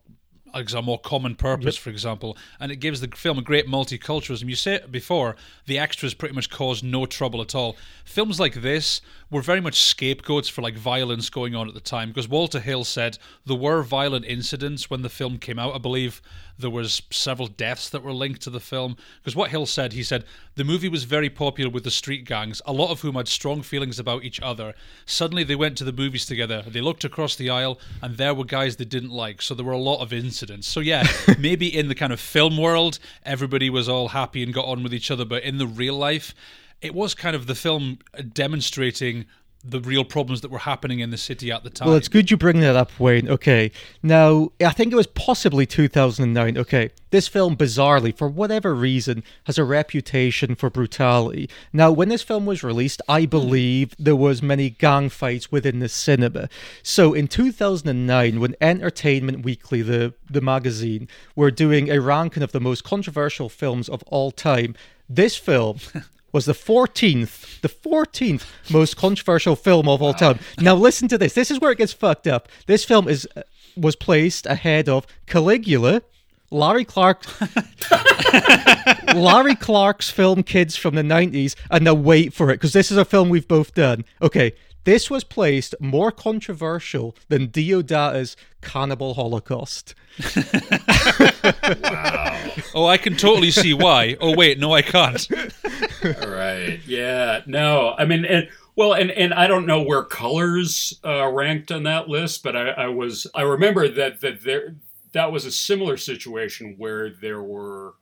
like a more common purpose, for example, and it gives the film a great multiculturalism. You said it before, the extras pretty much caused no trouble at all. Films like this were very much scapegoats for like violence going on at the time, because Walter Hill said there were violent incidents when the film came out. I believe there was several deaths that were linked to the film. Because what Hill said, he said the movie was very popular with the street gangs, a lot of whom had strong feelings about each other. Suddenly they went to the movies together. They looked across the aisle, and there were guys they didn't like. So there were a lot of incidents. So yeah, maybe in the kind of film world, everybody was all happy and got on with each other, but in the real life, it was kind of the film demonstrating the real problems that were happening in the city at the time. Well, it's good you bring that up, Wayne. Okay. Now, I think it was possibly 2009. Okay. This film, bizarrely, for whatever reason, has a reputation for brutality. Now, when this film was released, I hmm. believe there was many gang fights within the cinema. So in 2009, when Entertainment Weekly, the, the magazine, were doing a ranking of the most controversial films of all time, this film was the 14th, the 14th most controversial film of all time. Now listen to this. This is where it gets fucked up. This film is uh, was placed ahead of Caligula, Larry Clark, Larry Clark's film Kids from the 90s, and now wait for it because this is a film we've both done. Okay, this was placed more controversial than Deodato's Cannibal Holocaust. oh, I can totally see why. Oh wait, no, I can't. right. Yeah. No. I mean, and well, and and I don't know where colors uh, ranked on that list, but I, I was I remember that that there that was a similar situation where there were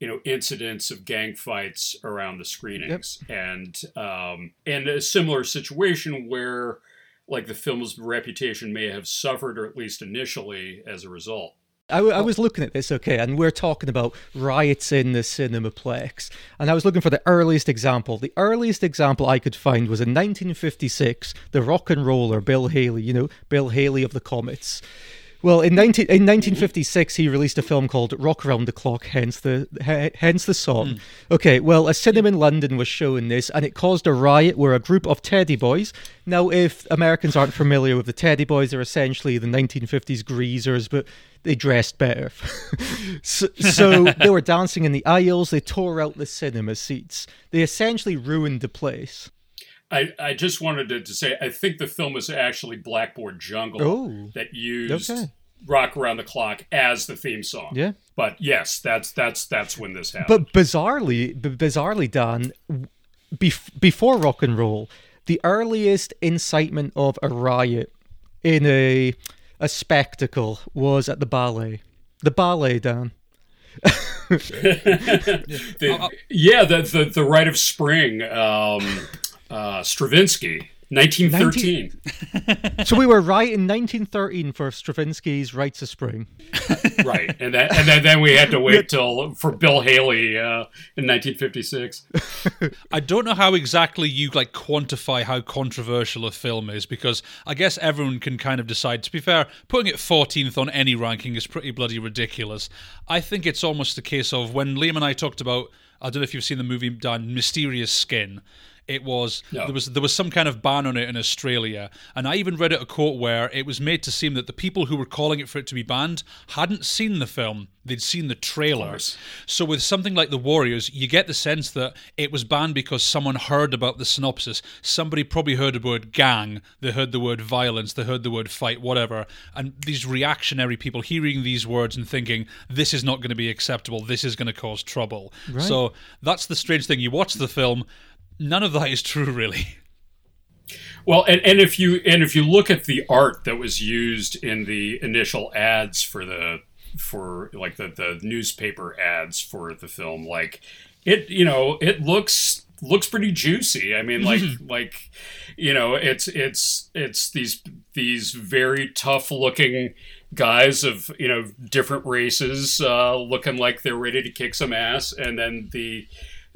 you know incidents of gang fights around the screenings and um and a similar situation where like the film's reputation may have suffered or at least initially as a result I, w- I was looking at this, okay, and we're talking about riots in the Cinemaplex. And I was looking for the earliest example. The earliest example I could find was in 1956, the rock and roller Bill Haley, you know, Bill Haley of the Comets, Well, in mm-hmm. 19, in 1956, he released a film called Rock Around the Clock, hence the he- hence the song. Mm. Okay, well, a cinema in mm. London was showing this, and it caused a riot where a group of teddy boys. Now, if Americans aren't familiar with the teddy boys, they're essentially the 1950s greasers, but they dressed better. so, so they were dancing in the aisles. They tore out the cinema seats. They essentially ruined the place. I, I just wanted to, to say I think the film was actually Blackboard Jungle Oh. that used Okay. Rock Around the Clock as the theme song. Yeah. But yes, that's that's that's when this happened. But bizarrely, b- bizarrely, Dan, bef- before rock and roll, the earliest incitement of a riot in a a spectacle was at the ballet. The ballet, Dan. The- yeah, the, the the Rite of Spring, um, uh, Stravinsky, 1913. So we were right in 1913 for Stravinsky's Rites of Spring. right, and then and then, then we had to wait till for Bill Haley uh, in 1956. I don't know how exactly you like quantify how controversial a film is because I guess everyone can kind of decide. To be fair, putting it 14th on any ranking is pretty bloody ridiculous. I think it's almost a case of when Liam and I talked about. I don't know if you've seen the movie done Mysterious Skin. It was No. there was there was some kind of ban on it in Australia, and I even read it a quote where it was made to seem that the people who were calling it for it to be banned hadn't seen the film; they'd seen the trailers. So with something like The Warriors, you get the sense that it was banned because someone heard about the synopsis. Somebody probably heard the word gang, they heard the word violence, they heard the word fight, whatever. And these reactionary people hearing these words and thinking, this is not going to be acceptable, this is going to cause trouble. So that's the strange thing. You watch the film, none of that is true, really. Well, and, and if you and if you look at the art that was used in the initial ads for the for like the the newspaper ads for the film, like it you know it looks looks pretty juicy. I mean, like like you know it's it's it's these these very tough looking guys of you know different races uh, looking like they're ready to kick some ass, and then the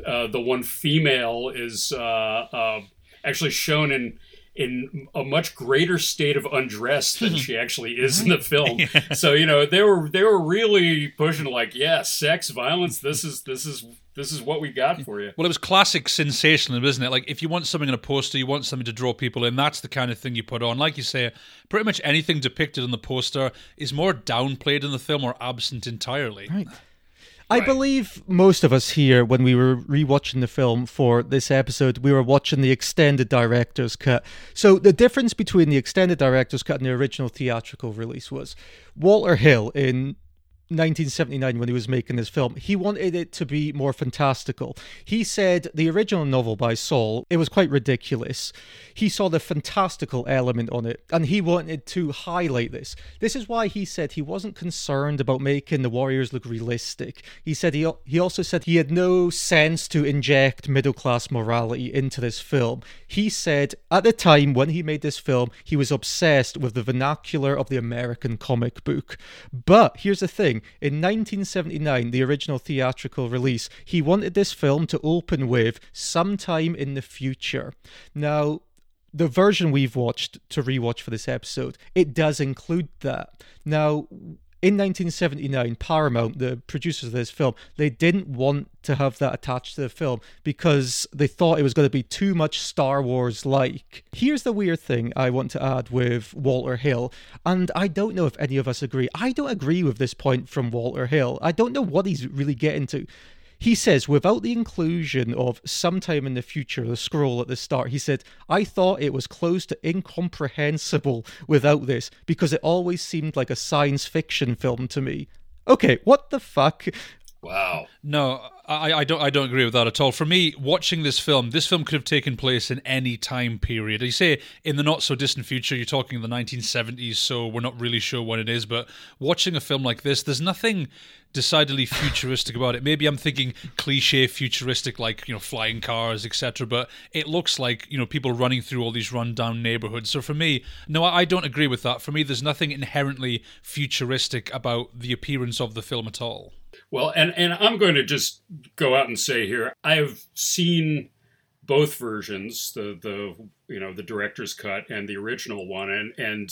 uh, the one female is uh, uh, actually shown in in a much greater state of undress than she actually is in the film. So you know they were they were really pushing like yeah, sex, violence. This is this is this is what we got for you. Well, it was classic sensationalism, isn't it? Like, if you want something in a poster, you want something to draw people in, that's the kind of thing you put on. Like you say, pretty much anything depicted in the poster is more downplayed in the film or absent entirely. Right. I believe most of us here, when we were rewatching the film for this episode, we were watching the extended director's cut. So the difference between the extended director's cut and the original theatrical release was Walter Hill in 1979 when he was making this film he wanted it to be more fantastical. He said the original novel by Sol it was quite ridiculous. He saw the fantastical element on it and he wanted to highlight this. This is why he said he wasn't concerned about making the warriors look realistic. He said he, he also said he had no sense to inject middle class morality into this film. He said at the time when he made this film he was obsessed with the vernacular of the american comic book. But here's the thing in 1979, the original theatrical release, he wanted this film to open with sometime in the future. Now, the version we've watched to rewatch for this episode, it does include that. Now, in 1979, Paramount, the producers of this film, they didn't want to have that attached to the film because they thought it was going to be too much Star Wars like. Here's the weird thing I want to add with Walter Hill, and I don't know if any of us agree. I don't agree with this point from Walter Hill. I don't know what he's really getting to. He says, without the inclusion of sometime in the future, the scroll at the start, he said, I thought it was close to incomprehensible without this because it always seemed like a science fiction film to me. Okay, what the fuck? Wow. No, I, I don't. I don't agree with that at all. For me, watching this film, this film could have taken place in any time period. You say in the not so distant future, you're talking the 1970s, so we're not really sure when it is. But watching a film like this, there's nothing decidedly futuristic about it. Maybe I'm thinking cliche futuristic, like you know, flying cars, etc. But it looks like you know people running through all these rundown neighborhoods. So for me, no, I don't agree with that. For me, there's nothing inherently futuristic about the appearance of the film at all. Well, and and I'm going to just go out and say here, I have seen both versions, the the you know the director's cut and the original one, and and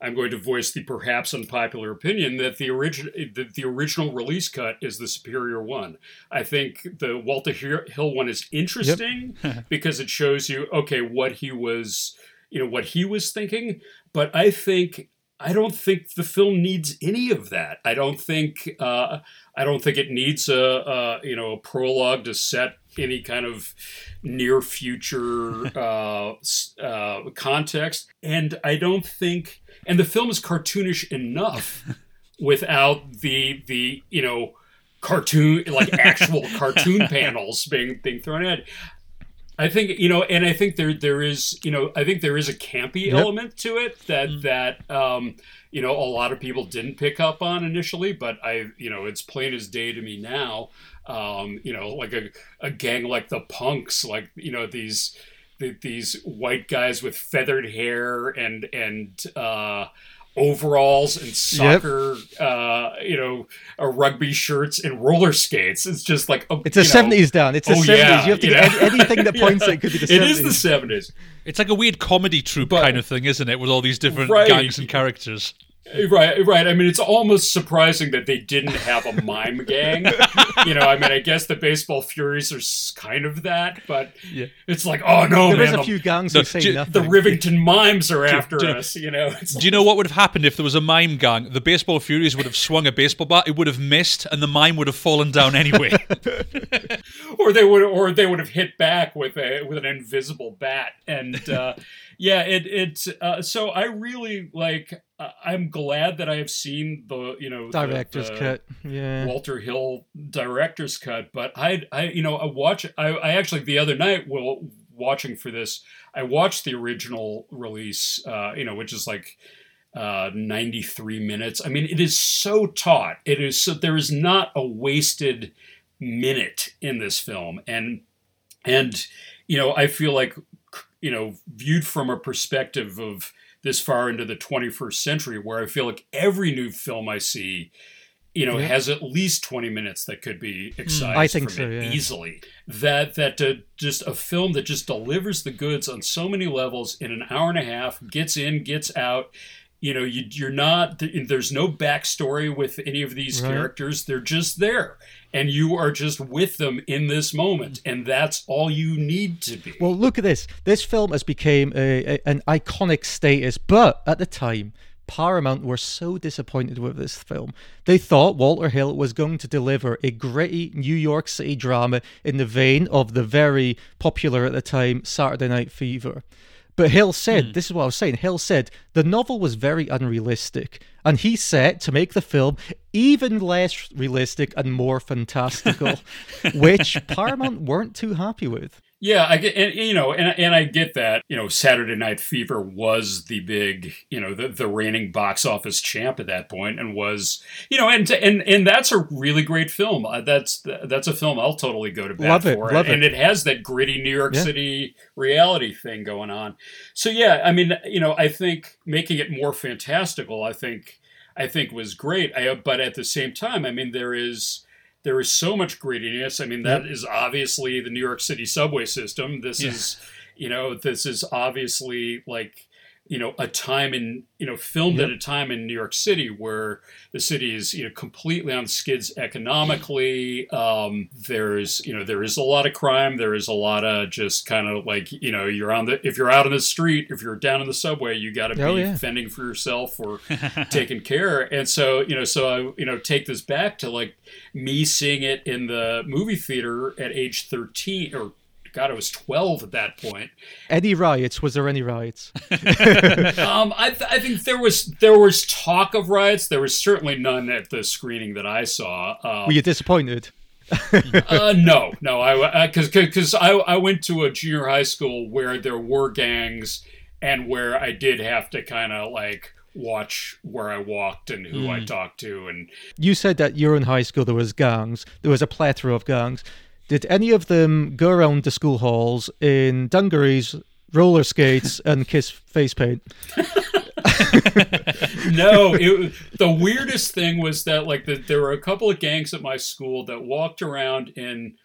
I'm going to voice the perhaps unpopular opinion that the original the, the original release cut is the superior one. I think the Walter Hill one is interesting because it shows you okay what he was you know what he was thinking, but I think I don't think the film needs any of that. I don't think uh, I don't think it needs a, a you know a prologue to set any kind of near future uh, uh, context, and I don't think and the film is cartoonish enough without the the you know cartoon like actual cartoon panels being being thrown at. I think you know, and I think there there is you know, I think there is a campy yep. element to it that mm. that um, you know a lot of people didn't pick up on initially, but I you know it's plain as day to me now. Um, you know, like a, a gang like the Punks, like you know these these white guys with feathered hair and and uh, overalls and soccer, yep. uh, you know, uh, rugby shirts and roller skates. It's just like oh, it's the seventies, down. It's the oh, seventies. Yeah, you have to get know? anything that points yeah. at could be the 70s. It is the seventies. It's like a weird comedy troupe but, kind of thing, isn't it? With all these different right. gangs and characters. Right, right. I mean, it's almost surprising that they didn't have a mime gang. you know, I mean, I guess the baseball furies are kind of that, but yeah. it's like, oh no, there man, is a few gangs who say nothing. The Rivington mimes are after do, us. You know. do you know what would have happened if there was a mime gang? The baseball furies would have swung a baseball bat, it would have missed, and the mime would have fallen down anyway. or they would, or they would have hit back with a with an invisible bat, and uh, yeah, it it. Uh, so I really like. I'm glad that I have seen the you know director's the, the cut, yeah, Walter Hill director's cut. But I I you know I watch I, I actually the other night while watching for this I watched the original release, uh, you know, which is like uh, 93 minutes. I mean, it is so taut. It is so there is not a wasted minute in this film, and and you know I feel like you know viewed from a perspective of this far into the 21st century where I feel like every new film I see, you know, yeah. has at least 20 minutes that could be hmm. excised I think so, yeah. easily. That that uh, just a film that just delivers the goods on so many levels in an hour and a half, gets in, gets out. You know, you, you're not. There's no backstory with any of these right. characters. They're just there, and you are just with them in this moment and that's all you need to be well look at this this film has become a, a, an iconic status but at the time Paramount were so disappointed with this film. They thought Walter Hill was going to deliver a gritty New York City drama in the vein of the very popular at the time Saturday Night Fever. But Hill said, mm. this is what I was saying. Hill said the novel was very unrealistic, and he set to make the film even less realistic and more fantastical, which Paramount weren't too happy with. Yeah, I get, and, you know, and and I get that. You know, Saturday Night Fever was the big, you know, the, the reigning box office champ at that point, and was, you know, and and and that's a really great film. Uh, that's that's a film I'll totally go to bat love for, it, love and it. it has that gritty New York yeah. City reality thing going on. So yeah, I mean, you know, I think making it more fantastical, I think, I think was great. I, but at the same time, I mean, there is there is so much grittiness. I mean, that yep. is obviously the New York City subway system. This yeah. is, you know, this is obviously like you know a time in you know filmed yep. at a time in New York City where the city is you know completely on skids economically. Um, there's you know there is a lot of crime. There is a lot of just kind of like you know you're on the if you're out on the street if you're down in the subway you got to oh, be yeah. fending for yourself or taking care. And so you know so I you know take this back to like me seeing it in the movie theater at age 13 or God, I was 12 at that point. Any riots? Was there any riots? um, I, th- I, think there was there was talk of riots. There was certainly none at the screening that I saw. Um, Were you disappointed? uh, no, no. I because because I, I went to a junior high school where there were gangs and where I did have to kind of like watch where I walked and who mm. I hmm. talked to and you said that you're in high school there was gangs there was a plethora of gangs did any of them go around the school halls in dungarees, roller skates, and kiss face paint? no, it, the weirdest thing was that like the, there were a couple of gangs at my school that walked around in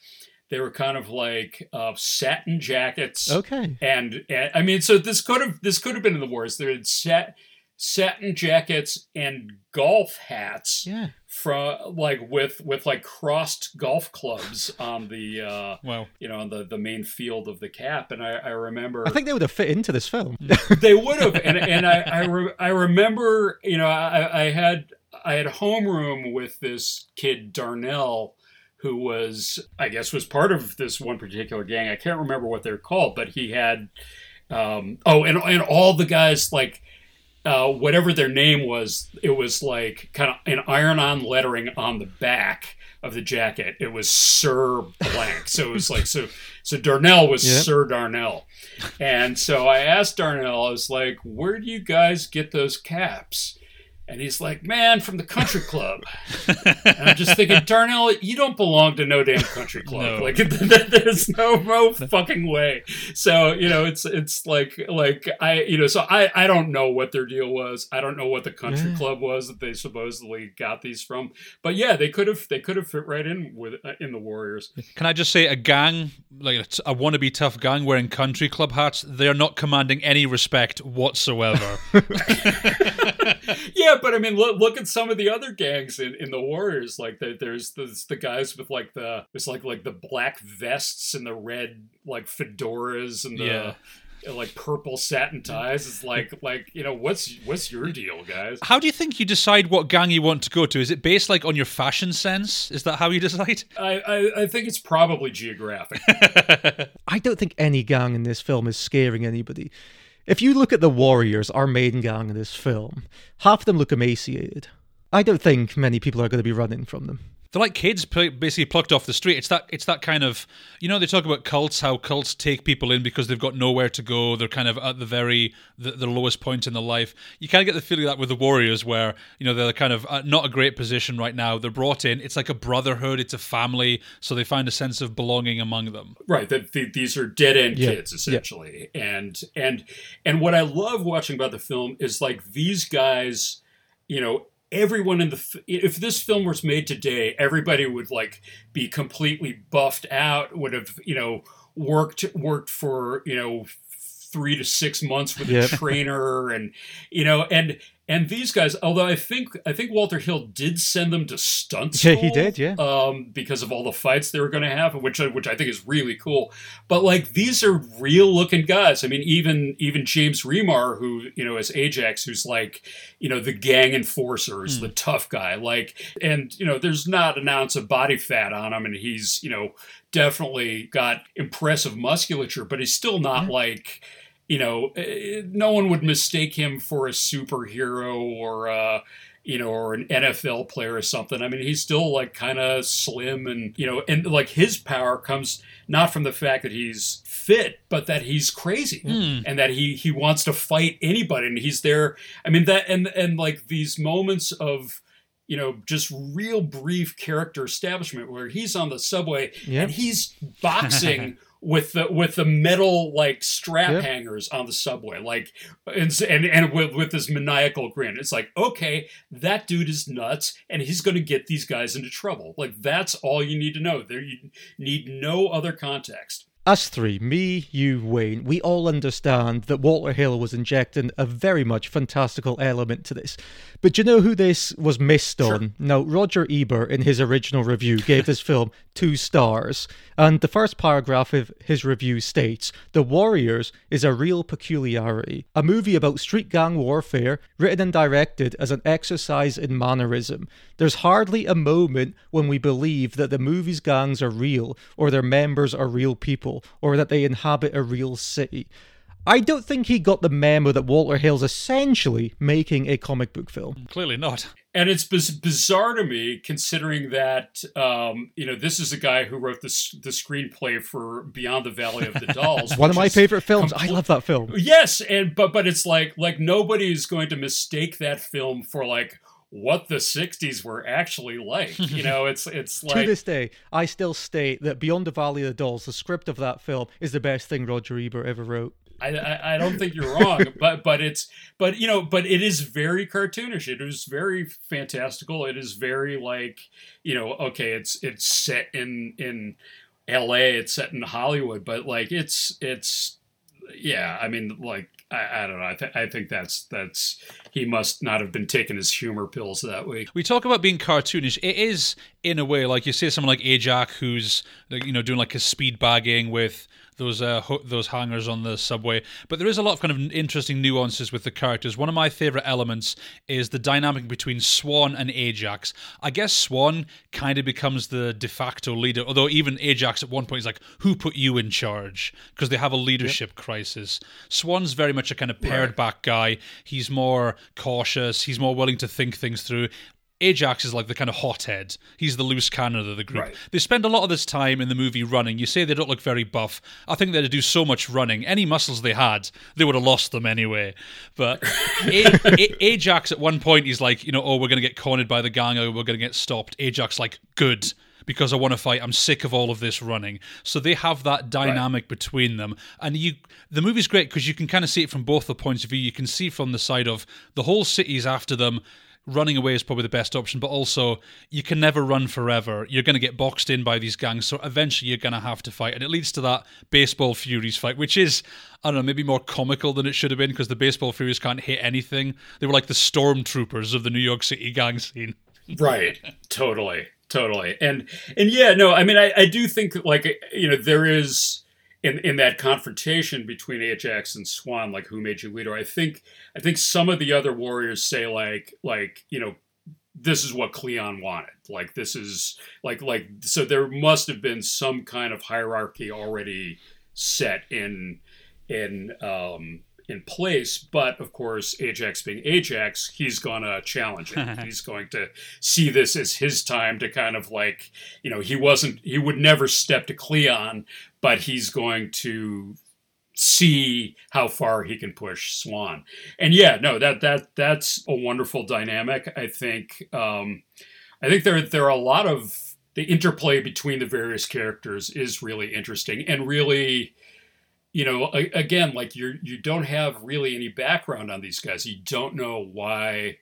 they were kind of like uh, satin jackets. Okay. And, and, I mean, so this could have this could have been in the wars. They had sat satin jackets and golf hats Yeah. From like with with like crossed golf clubs on the uh Wow. you know on the the main field of the cap and i i remember I think they would have fit into this film. they would have and, and i I, re- I remember you know I, I had i had homeroom with this kid darnell who was i guess was part of this one particular gang i can't remember what they're called but he had um oh and, and all the guys like uh, whatever their name was, it was like kind of an iron-on lettering on the back of the jacket. It was Sir Blank, so it was like so. So Darnell was Yep. Sir Darnell, and so I asked Darnell, I was like, "Where do you guys get those caps?" And he's like, "Man, from the country club." and I'm just thinking, Darnell, you don't belong to no damn country club. No. Like, there's no no fucking way. So you know, it's it's like like I you know, so I I don't know what their deal was. I don't know what the country Yeah. club was that they supposedly got these from. But yeah, they could have they could have fit right in with uh, in the Warriors. Can I just say a gang, like a, t- a wannabe tough gang wearing country club hats, they're not commanding any respect whatsoever. yeah, but I mean, look, look at some of the other gangs in, in the Warriors. Like the, there's the, the guys with like the it's like like the black vests and the red like fedoras and the Yeah. like purple satin ties. It's like like you know what's what's your deal, guys? how do you think you decide what gang you want to go to? Is it based like on your fashion sense? Is that how you decide? I, I I think it's probably geographic. I don't think any gang in this film is scaring anybody. If you look at the Warriors, our main gang in this film, half of them look emaciated. I don't think many people are going to be running from them. They're like kids basically plucked off the street. It's that it's that kind of you know they talk about cults how cults take people in because they've got nowhere to go. They're kind of at the very the, the lowest point in their life. You kind of get the feeling of that with the Warriors, where you know they're kind of uh, not a great position right now. They're brought in. It's like a brotherhood. It's a family, so they find a sense of belonging among them. right that th- these are dead end Yeah, kids essentially and and and what i love watching about the film is like these guys you know everyone in the if this film was made today everybody would like be completely buffed out would have you know worked worked for you know three to six months with Yep. a trainer and you know and and these guys although i think i think walter hill did send them to stunt school, Yeah, he did, yeah. um because of all the fights they were going to have which I- which i think is really cool. But like these are real looking guys. I mean even even james remar who you know as ajax who's like you know the gang enforcer is the tough guy like and you know there's not an ounce of body fat on him and he's you know definitely got impressive musculature but he's still not like you know eh, no one would mistake him for a superhero or uh you know, or an NFL player or something. I mean, he's still like kind of slim and, you know, and like his power comes not from the fact that he's fit, but that he's crazy and that he he wants to fight anybody and he's there. I mean that and and like these moments of you know, just real brief character establishment where he's on the subway Yep. and he's boxing with the with the metal like strap Yep. hangers on the subway, like and and, and with, with this maniacal grin. It's like, okay, that dude is nuts, and he's going to get these guys into trouble. Like that's all you need to know. There, you need no other context. Us three, me, you, Wayne, we all understand that Walter Hill was injecting a very much fantastical element to this. But do you know who this was missed on? Now, Roger Ebert, in his original review, gave this film two stars. And the first paragraph of his review states The Warriors is a real peculiarity, a movie about street gang warfare, written and directed as an exercise in mannerism. There's hardly a moment when we believe that the movie's gangs are real, or their members are real people, or that they inhabit a real city. I don't think he got the memo that Walter Hill's essentially making a comic book film. Clearly not. And it's biz- bizarre to me, considering that um, you know this is a guy who wrote this the screenplay for Beyond the Valley of the Dolls. One of my favorite films. I love that film. Yes, and but but it's like like nobody is going to mistake that film for like what the '60s were actually like. You know, it's it's to like this day, I still state that Beyond the Valley of the Dolls, the script of that film, is the best thing Roger Ebert ever wrote. I, I, I don't think you're wrong, but but it's but you know but it is very cartoonish. It is very fantastical. It is very like you know okay, it's it's set in in L.A. It's set in Hollywood, but like it's it's yeah, I mean, like I, I don't know. I, th- I think that's that's he must not have been taking his humor pills that week. We talk about being cartoonish. It is in a way like you say someone like Ajax who's you know doing like a speed bagging with those uh, ho- those hangers on the subway. But there is a lot of kind of interesting nuances with the characters. One of my favorite elements is the dynamic between Swan and Ajax. I guess Swan kind of becomes the de facto leader, although even Ajax at one point is like, "Who put you in charge?" Because they have a leadership yep. crisis. Swan's very much a kind of pared back guy. He's more cautious. He's more willing to think things through. Ajax is like the kind of hothead. He's the loose cannon of the group. Right. They spend a lot of this time in the movie running. You say they don't look very buff. I think they do so much running. Any muscles they had, they would have lost them anyway. But a- a- Ajax at one point, he's like, you know, oh, we're going to get cornered by the gang or we're going to get stopped. Ajax like, good because I want to fight. I'm sick of all of this running. So they have that dynamic right. between them, and you. The movie's great because you can kind of see it from both the points of view. You can see from the side of the whole city's after them running away is probably the best option, but also you can never run forever. You're going to get boxed in by these gangs, so eventually you're going to have to fight. And it leads to that Baseball Furies fight, which is, I don't know, maybe more comical than it should have been because the Baseball Furies can't hit anything. They were like the stormtroopers of the New York City gang scene. Right. totally. Totally. And and yeah, no, I mean I, I do think like you know, there is in in that confrontation between Ajax and Swan, like who made you leader, I think I think some of the other warriors say like like you know this is what Cleon wanted. Like this is like like so there must have been some kind of hierarchy already set in in um in place. But of course, Ajax being Ajax, he's gonna challenge it. he's going to see this as his time to kind of like, you know, he wasn't, he would never step to Cleon, but he's going to see how far he can push Swan. And yeah, no, that that that's a wonderful dynamic. I think um, I think there there are a lot of the interplay between the various characters is really interesting and really you know again like you're you don't have really any background on these guys. You don't know why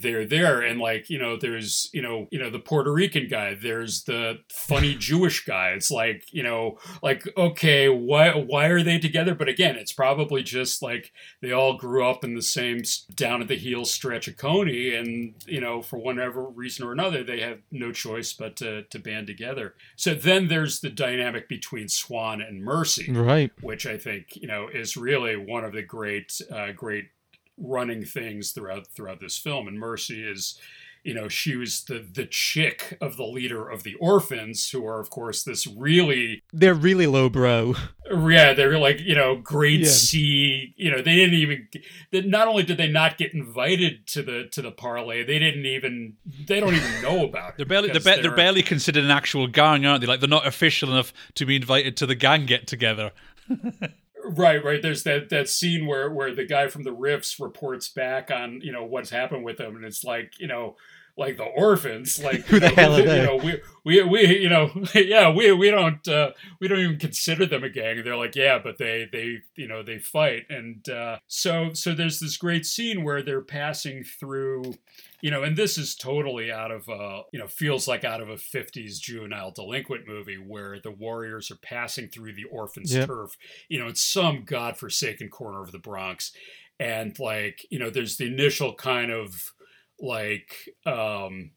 they're there. And like you know there's you know you know the puerto rican guy there's the funny jewish guy. It's like you know like okay why why are they together? But again it's probably just like they all grew up in the same down at the heel stretch of coney. And you know for whatever reason or another they have no choice but to, to band together. So then there's the dynamic between swan and mercy right. which i think you know is really one of the great uh, great running things throughout throughout this film. And Mercy is, you know, she was the the chick of the leader of the orphans, who are of course this really they're really low bro. Yeah, they're like you know grade yeah. C. You know, they didn't even. That not only did they not get invited to the to the parlay, they didn't even. They don't even know about it. They're barely they're, they're, they're barely considered an actual gang, aren't they? Like they're not official enough to be invited to the gang get together. Right, right. There's that that scene where where the guy from the Riffs reports back on you know what's happened with them, and it's like you know like the orphans like who the know, hell are they? you know we we we you know yeah we we don't uh, we don't even consider them a gang they're like yeah but they they you know they fight and uh, so so there's this great scene where they're passing through you know and this is totally out of uh you know feels like out of a 50s juvenile delinquent movie where the warriors are passing through the orphans yep. turf you know it's some godforsaken corner of the bronx and like you know there's the initial kind of like um,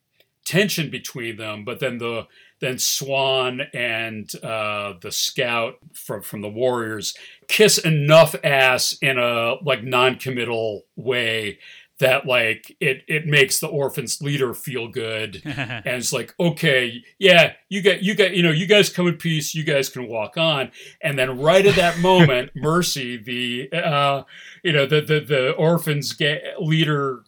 tension between them, but then the then Swan and uh, the scout from from the Warriors kiss enough ass in a like non-committal way that like it it makes the orphans leader feel good. And it's like okay yeah you get you get you know you guys come in peace you guys can walk on. And then right at that moment mercy the uh you know the the, the orphans leader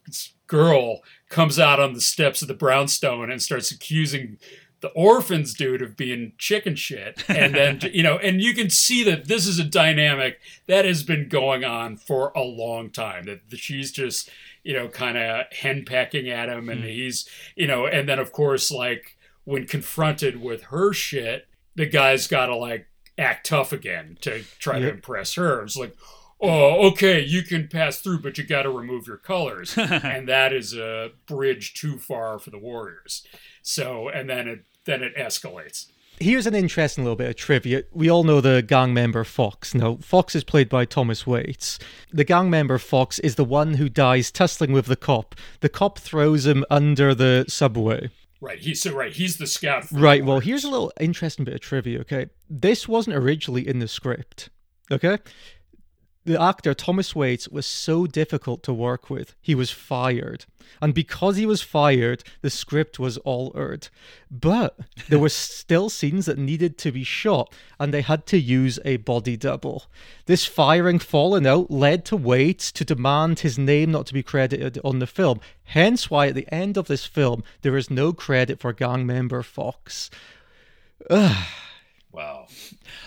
girl comes out on the steps of the brownstone and starts accusing the orphans dude of being chicken shit. And then you know and you can see that this is a dynamic that has been going on for a long time that she's just you know kind of henpecking at him and mm. he's you know and then of course like when confronted with her shit the guy's got to like act tough again to try yep. to impress her it's like oh, okay, you can pass through, but you got to remove your colors, and that is a bridge too far for the Warriors. So, and then it then it escalates. Here's an interesting little bit of trivia. We all know the gang member Fox. Now, Fox is played by Thomas Waites. The gang member Fox is the one who dies tussling with the cop. The cop throws him under the subway. Right. He's so right. He's the scout. for the Right. Well, here's a little interesting bit of trivia. Okay, this wasn't originally in the script. Okay, the actor Thomas Waites was so difficult to work with, he was fired, and because he was fired, the script was altered. But there were still scenes that needed to be shot, and they had to use a body double. This firing falling out led to Waites to demand his name not to be credited on the film. Hence, why at the end of this film there is no credit for gang member Fox. wow.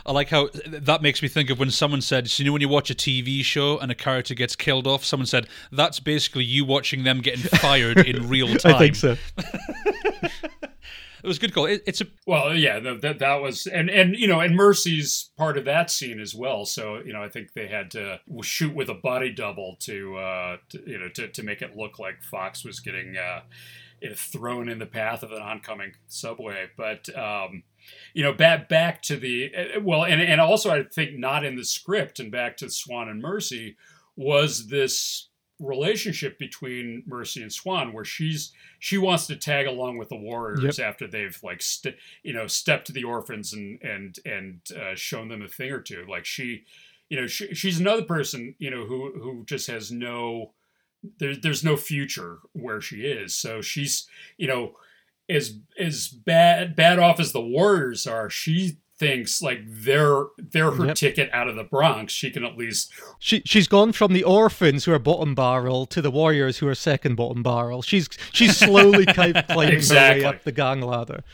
I like how that makes me think of when someone said, so you know, when you watch a TV show and a character gets killed off, someone said, that's basically you watching them getting fired in real time. I think so. It was a good call. It, it's a Well, yeah, no, that that was, and and you know, and Mercy's part of that scene as well. So you know, I think they had to shoot with a body double to, uh, to you know, to, to make it look like Fox was getting uh, you know, thrown in the path of an oncoming subway. But um, you know, back back to the well, and and also I think not in the script, and back to Swan and Mercy was this relationship between Mercy and Swan where she's she wants to tag along with the warriors after they've like st- you know stepped to the orphans and and and uh, shown them a thing or two. Like she you know she, she's another person you know who who just has no there's there's no future where she is. So she's you know as as bad bad off as the warriors are she thinks like they're they're her Yep. ticket out of the Bronx she can at least She she's gone from the orphans who are bottom barrel to the warriors who are second bottom barrel. She's she's slowly kind of climbing her way up the gang ladder.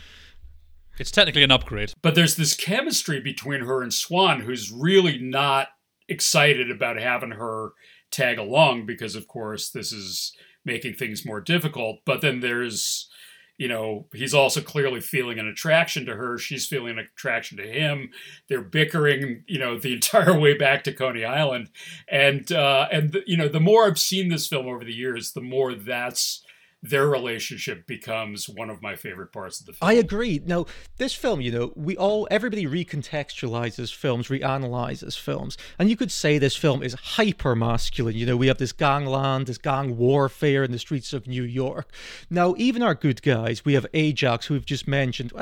it's technically an upgrade. but there's this chemistry between her and Swan who's really not excited about having her tag along because of course this is making things more difficult but then there's you know he's also clearly feeling an attraction to her. She's feeling an attraction to him. They're bickering you know the entire way back to coney island. And uh and you know the more i've seen this film over the years the more that's their relationship becomes one of my favorite parts of the film I agree. Now, this film, you know, we all everybody recontextualizes films, reanalyzes films, and you could say this film is hyper masculine. You know, we have this gangland, this gang warfare in the streets of New York. Now, even our good guys, we have Ajax, who we've just mentioned.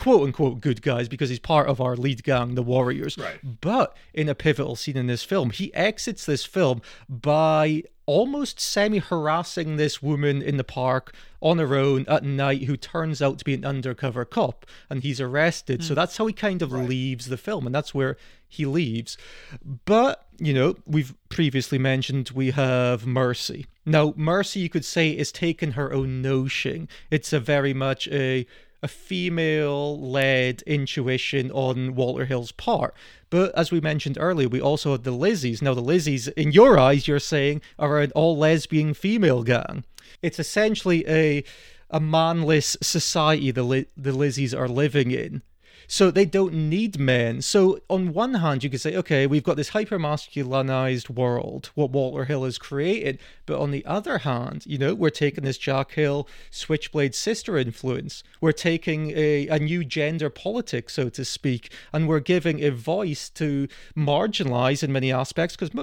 Quote unquote good guys because he's part of our lead gang, the Warriors. Right. But in a pivotal scene in this film, he exits this film by almost semi harassing this woman in the park on her own at night who turns out to be an undercover cop and he's arrested. So hmm. that's how he kind of leaves the film and that's where he leaves. But, you know, we've previously mentioned we have Mercy. Now, Mercy, you could say, is taking her own notion. It's a very much a a female led intuition on Walter Hill's part. But as we mentioned earlier, we also had the Lizzies. Now, the Lizzies, in your eyes, you're saying, are an all lesbian female gang. It's essentially a a manless society the, Li- the Lizzies are living in. So they don't need men. So on one hand, you could say, okay, we've got this hyper masculinized world, what Walter Hill has created. But on the other hand, you know, we're taking this Jack Hill Switchblade sister influence. We're taking a, a new gender politics, so to speak, and we're giving a voice to marginalize in many aspects because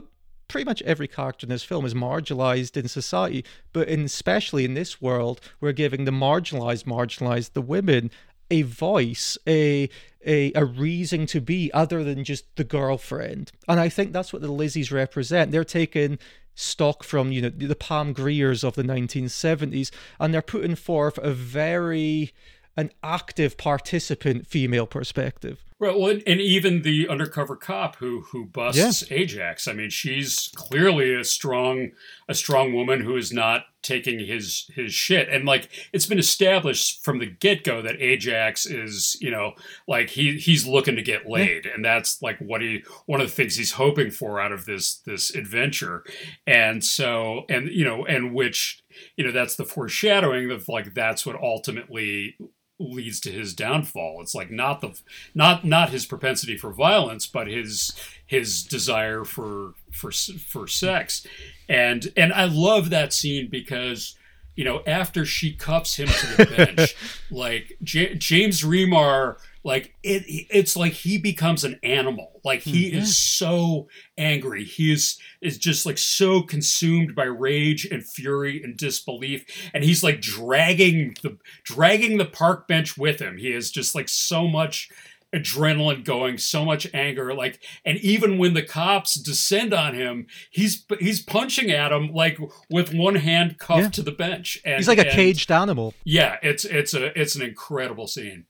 pretty much every character in this film is marginalized in society, but in, especially in this world, we're giving the marginalized, marginalized, the women, a voice, a a a reason to be other than just the girlfriend. And I think that's what the Lizzies represent. They're taking stock from you know the Pam Griers of the 1970s, and they're putting forth a very an active participant female perspective. Right, well, and, and even the undercover cop who who busts Ajax. I mean, she's clearly a strong a strong woman who is not taking his his shit. And like it's been established from the get go that Ajax is you know like he he's looking to get laid, and that's like what he one of the things he's hoping for out of this this adventure. And so and you know and which you know that's the foreshadowing of like that's what ultimately leads to his downfall. It's like not the not not his propensity for violence, but his his desire for for for sex. And and I love that scene because you know after she cups him to the bench, like J- James Remar like it it's like he becomes an animal. Like he Hmm. is so angry. He is is just like so consumed by rage and fury and disbelief. And he's like dragging the dragging the park bench with him. He is just like so much adrenaline going so much anger. Like and even when the cops descend on him he's he's punching at him like with one hand cuffed Yeah. to the bench. And He's like a and- caged animal. yeah it's it's a it's an incredible scene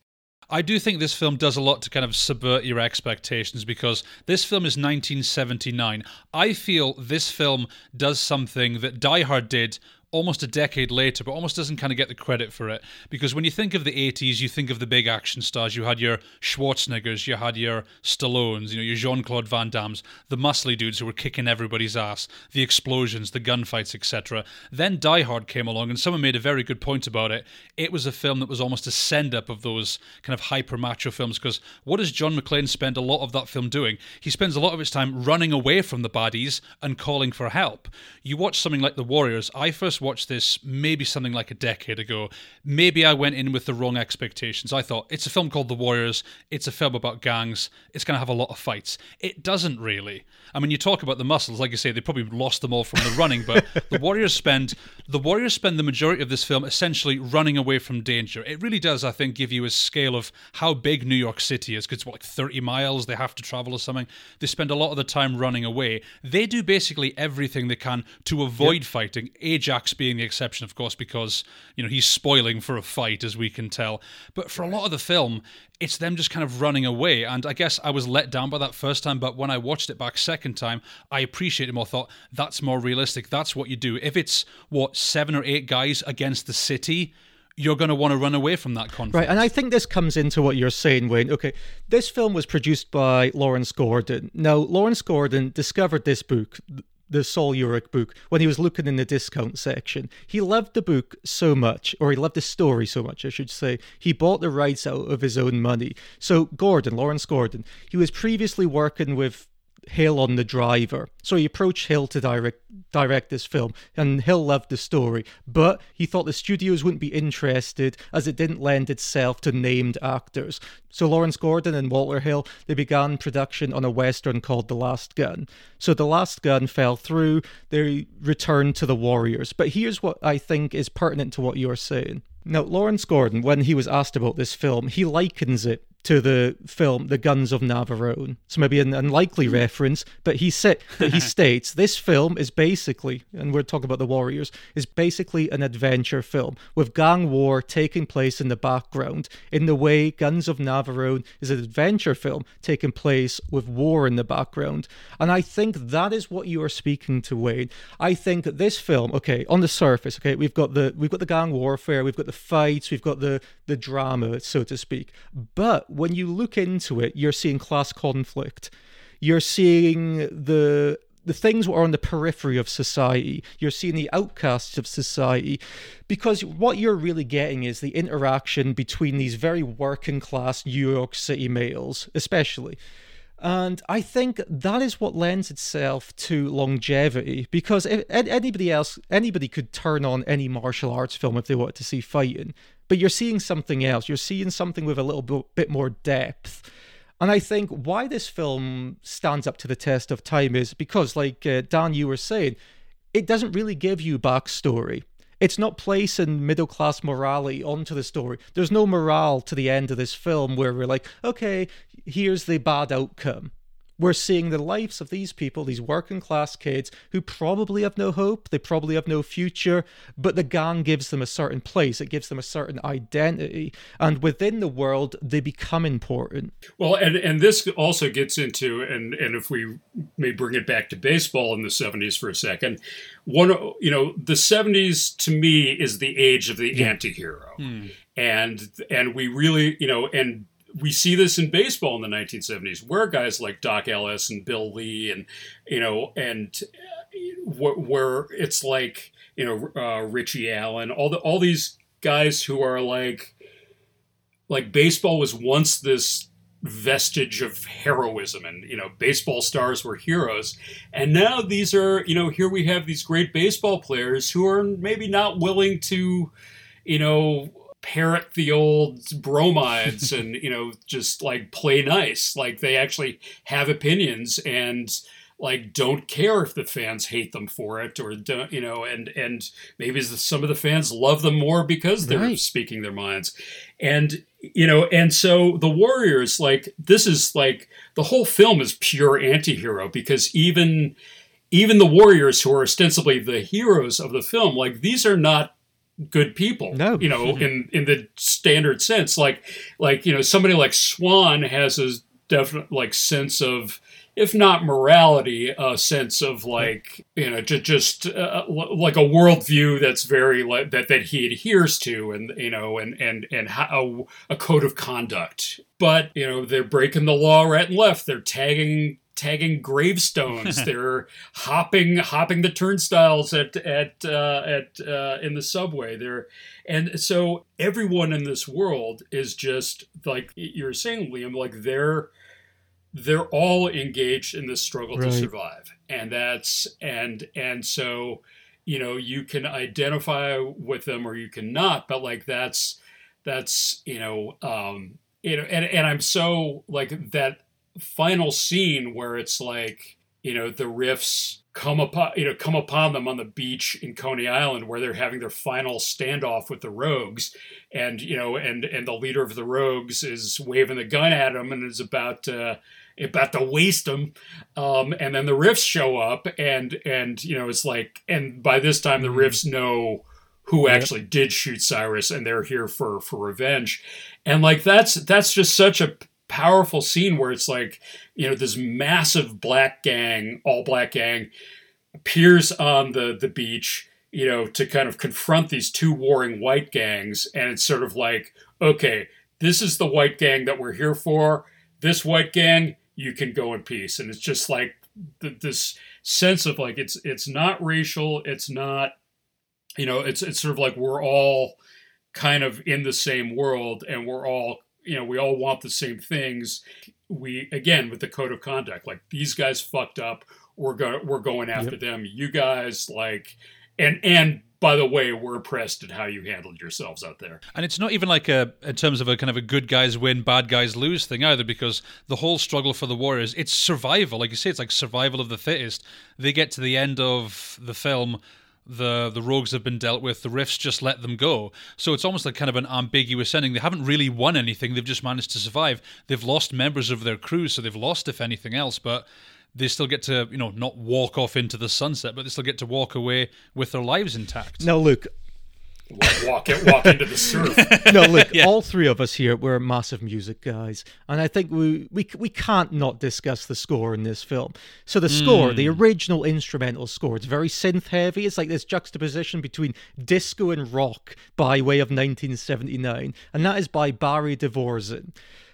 I do think this film does a lot to kind of subvert your expectations because this film is 1979. I feel this film does something that Die Hard did almost a decade later, but almost doesn't kind of get the credit for it. Because when you think of the 80s, you think of the big action stars. You had your Schwarzeneggers, you had your Stallones, you know, your Jean Claude Van Dammes, the muscly dudes who were kicking everybody's ass, the explosions, the gunfights, etc. Then Die Hard came along, and someone made a very good point about it. It was a film that was almost a send up of those kind of hyper macho films. Because what does John McClane spend a lot of that film doing? He spends a lot of his time running away from the baddies and calling for help. You watch something like The Warriors. I first watched this maybe something like a decade ago. Maybe I went in with the wrong expectations. I thought it's a film called The Warriors. It's a film about gangs. It's going to have a lot of fights. It doesn't really. I mean, you talk about the muscles, like you say, they probably lost them all from the running. But the Warriors spend the Warriors spend the majority of this film essentially running away from danger. It really does, I think, give you a scale of how big New York City is. Because it's what, like 30 miles they have to travel or something. They spend a lot of the time running away. They do basically everything they can to avoid fighting. Ajax being the exception, of course, because you know he's spoiling for a fight, as we can tell. But for a lot of the film, it's them just kind of running away. And I guess I was let down by that first time, but when I watched it back second time, I appreciated more. Thought that's more realistic. That's what you do. If it's what seven or eight guys against the city. You're going to want to run away from that conflict. Right, and I think this comes into what you're saying, Wayne. Okay, this film was produced by Lawrence Gordon. Now, Lawrence Gordon discovered this book, the Sol Yurick book, when he was looking in the discount section. He loved the book so much, or he loved the story so much, I should say, he bought the rights out of his own money. So, Gordon, Lawrence Gordon, he was previously working with Hill on the driver. So he approached Hill to direct direct this film, and Hill loved the story, but he thought the studios wouldn't be interested as it didn't lend itself to named actors. So Lawrence Gordon and Walter Hill they began production on a western called The Last Gun. So The Last Gun fell through. They returned to the Warriors. But here's what I think is pertinent to what you're saying. Now, Lawrence Gordon, when he was asked about this film, he likens it to the film The Guns of Navarone. So maybe an unlikely hmm. reference, but he said that he states this film is basically, and we're talking about the Warriors, is basically an adventure film with gang war taking place in the background, in the way Guns of Navarone is an adventure film taking place with war in the background. And I think that is what you are speaking to, Wayne. I think that this film, okay, on the surface, okay, we've got the we've got the gang warfare, we've got the fights, we've got the the drama, so to speak. But when you look into it, you're seeing class conflict. You're seeing the the things that are on the periphery of society. You're seeing the outcasts of society. Because what you're really getting is the interaction between these very working class New York City males, especially. And I think that is what lends itself to longevity because if, anybody else, anybody could turn on any martial arts film if they wanted to see fighting, but you're seeing something else. You're seeing something with a little bit, more depth. And I think why this film stands up to the test of time is because, like uh, Dan, you were saying, it doesn't really give you backstory. It's not placing middle class morality onto the story. There's no morale to the end of this film where we're like, okay, here's the bad outcome. We're seeing the lives of these people, these working class kids who probably have no hope, they probably have no future, but the gang gives them a certain place, it gives them a certain identity, and within the world, they become important. Well, and and this also gets into and and if we may bring it back to baseball in the '70s for a second, one you know the '70s to me is the age of the anti-hero, hmm. and and we really you know and we see this in baseball in the 1970s, where guys like Dock Ellis and Bill Lee and you know and uh, where it's like you know uh, Richie Allen, all the all these guys who are like like baseball was once this vestige of heroism and you know baseball stars were heroes. And now these are you know here we have these great baseball players who are maybe not willing to you know parrot the old bromides and you know just like play nice like they actually have opinions and like don't care if the fans hate them for it or don't you know and and maybe some of the fans love them more because they're right. speaking their minds and you know and so the warriors like this is like the whole film is pure anti-hero because even even the warriors who are ostensibly the heroes of the film like these are not good people no you know in in the standard sense like like you know somebody like swan has a definite like sense of if not morality, a sense of like you know just just uh, like a worldview that's very like that that he adheres to, and you know, and and and how, a code of conduct. But you know, they're breaking the law right and left. They're tagging tagging gravestones. They're hopping hopping the turnstiles at at uh, at uh, in the subway. They're and so everyone in this world is just like you're saying, Liam. Like they're they're all engaged in this struggle right. to survive and that's and and so you know you can identify with them or you cannot but like that's that's you know um you know and, and i'm so like that final scene where it's like you know the riffs come upon you know come upon them on the beach in Coney Island where they're having their final standoff with the rogues. And you know and and the leader of the rogues is waving the gun at him and is about to about to waste them. Um, and then the riffs show up and and you know it's like and by this time the mm-hmm. riffs know who actually did shoot Cyrus and they're here for for revenge. And like that's that's just such a powerful scene where it's like you know this massive black gang all black gang appears on the the beach you know to kind of confront these two warring white gangs. And it's sort of like okay this is the white gang that we're here for. This white gang you can go in peace. And it's just like th- this sense of like it's it's not racial. It's not you know it's it's sort of like we're all kind of in the same world and we're all you know we all want the same things we again with the code of conduct like these guys fucked up we're going we're going after yep. them you guys like and and by the way, we're impressed at how you handled yourselves out there. And it's not even like a, in terms of a kind of a good guys win, bad guys lose thing either, because the whole struggle for the Warriors, it's survival. Like you say, it's like survival of the fittest. They get to the end of the film, the the rogues have been dealt with, the riffs just let them go. So it's almost like kind of an ambiguous ending. They haven't really won anything, they've just managed to survive. They've lost members of their crew, so they've lost, if anything else, but they still get to you know not walk off into the sunset, but they still get to walk away with their lives intact. Now, look, walk it, walk into the surf. no, look, yeah. all three of us here we're massive music guys, and I think we we we can't not discuss the score in this film. So the score, mm. the hmm. original instrumental score, it's very synth heavy. It's like this juxtaposition between disco and rock by way of 1979, and that is by Barry De Vorzon.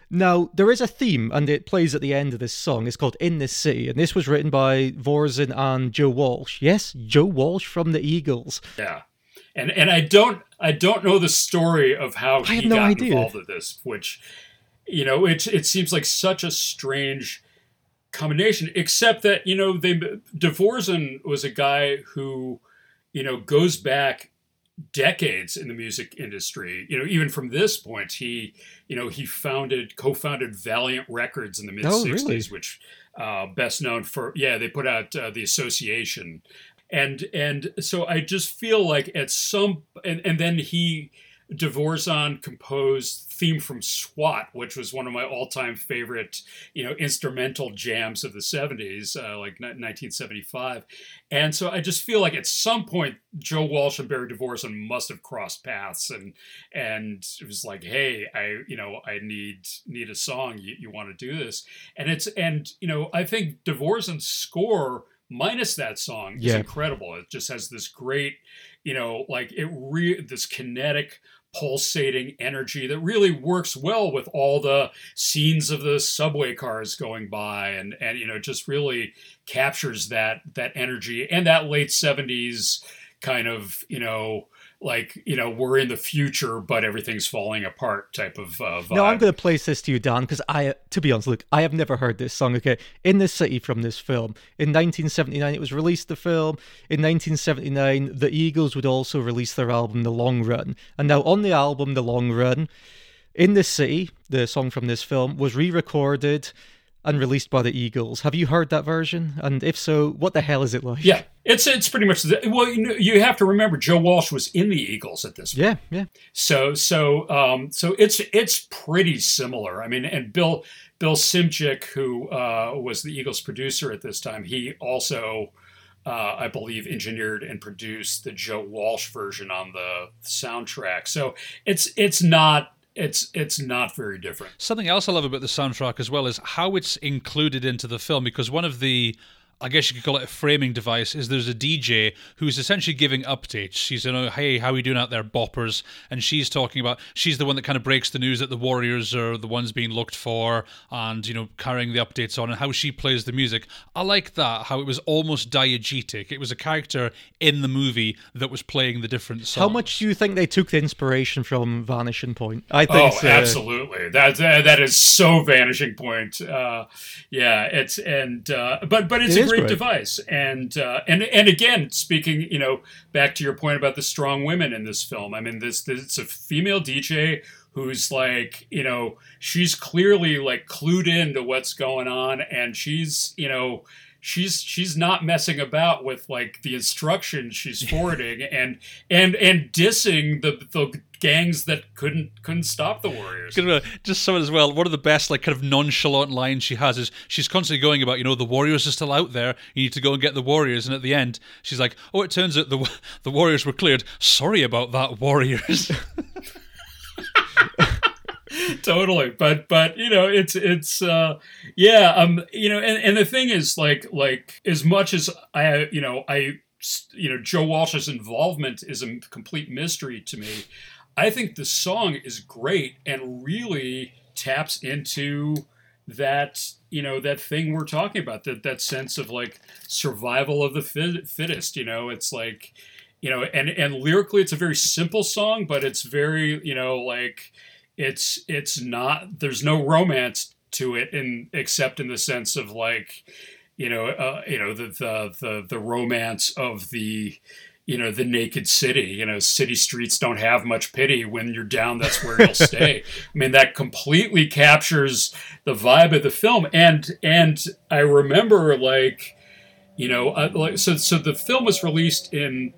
Now, there is a theme, and it plays at the end of this song. It's called In the City, and this was written by De Vorzon and Joe Walsh. Yes, Joe Walsh from the Eagles. Yeah. And and I don't I don't know the story of how I he no got idea. involved with this, which you know, it it seems like such a strange combination, except that, you know, they De Vorzon was a guy who, you know, goes back decades in the music industry. You know, even from this point, he, you know, he founded, co-founded Valiant Records in the mid '60s, oh, really? which uh, best known for yeah, they put out uh, the Association, and and so I just feel like at some and and then he De Vorzon composed theme from SWAT, which was one of my all-time favorite, you know, instrumental jams of the 70s, uh, like 1975. And so I just feel like at some point Joe Walsh and Barry De Vorzon must have crossed paths and and it was like, hey, I you know, I need need a song. You, you want to do this? And it's and you know, I think De Vorzon's score minus that song is yeah. incredible. It just has this great, you know, like it re this kinetic pulsating energy that really works well with all the scenes of the subway cars going by and and you know just really captures that that energy and that late 70s kind of you know like you know we're in the future but everything's falling apart type of uh, vibe. No, I'm going to place this to you, Dan, because I, to be honest, look, I have never heard this song. Okay, in this city from this film in 1979, it was released. The film in 1979, the Eagles would also release their album, The Long Run, and now on the album, The Long Run, in this city, the song from this film was re-recorded and released by the Eagles. Have you heard that version? And if so, what the hell is it like? Yeah, it's it's pretty much the, well. You know, you have to remember Joe Walsh was in the Eagles at this. point. Yeah, yeah. So so um so it's it's pretty similar. I mean, and Bill Bill Szymczyk, who uh, was the Eagles producer at this time, he also. Uh, I believe engineered and produced the Joe Walsh version on the soundtrack. So it's it's not it's it's not very different. Something else I love about the soundtrack as well is how it's included into the film because one of the I guess you could call it a framing device, is there's a DJ who's essentially giving updates. She's, you know, hey, how are we doing out there, boppers? And she's talking about, she's the one that kind of breaks the news that the Warriors are the ones being looked for and, you know, carrying the updates on and how she plays the music. I like that, how it was almost diegetic. It was a character in the movie that was playing the different songs. How much do you think they took the inspiration from Vanishing Point? I think oh, so. absolutely. That, that that is so Vanishing Point. Uh, yeah, it's and uh, but but it's It a is great great. device. And uh, and and again, speaking, you know, back to your point about the strong women in this film. I mean, this, this it's a female DJ who's like, you know, she's clearly like clued into what's going on, and she's, you know. She's she's not messing about with like the instructions she's forwarding and and and dissing the the gangs that couldn't couldn't stop the Warriors. Just someone as well. One of the best, like, kind of nonchalant lines she has is she's constantly going about, you know, the Warriors are still out there. You need to go and get the Warriors. And at the end, she's like, "Oh, it turns out the the Warriors were cleared. Sorry about that, Warriors." totally but but you know it's it's uh yeah um you know and, and the thing is like like as much as i you know i you know joe walsh's involvement is a complete mystery to me i think the song is great and really taps into that you know that thing we're talking about that that sense of like survival of the fit, fittest you know? It's like you know and and lyrically it's a very simple song but it's very you know like it's it's not there's no romance to it in except in the sense of like you know uh, you know the, the the the romance of the you know the naked city you know city streets don't have much pity when you're down that's where you'll stay. I mean that completely captures the vibe of the film. And and i remember like you know uh, like so so the film was released in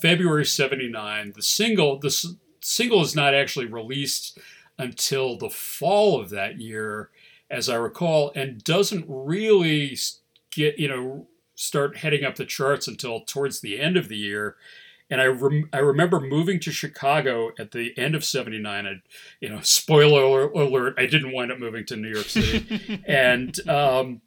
february 79 the single the s- single is not actually released until the fall of that year as i recall and doesn't really get you know start heading up the charts until towards the end of the year and I, rem- I remember moving to Chicago at the end of 79. I, you know, spoiler alert, I didn't wind up moving to New York City. and, um,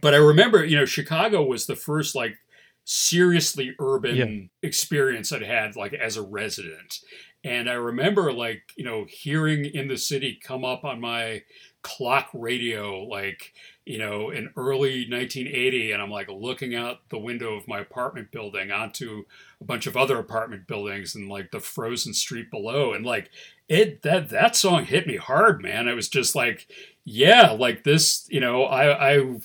but I remember, you know, Chicago was the first like seriously urban Yeah. experience I'd had like as a resident. And I remember like, you know, hearing in the city come up on my clock radio, like, you know, in early 1980. And I'm like looking out the window of my apartment building onto a bunch of other apartment buildings and like the frozen street below. And like it, that, that song hit me hard, man. It was just like, yeah, like this, you know, I, I,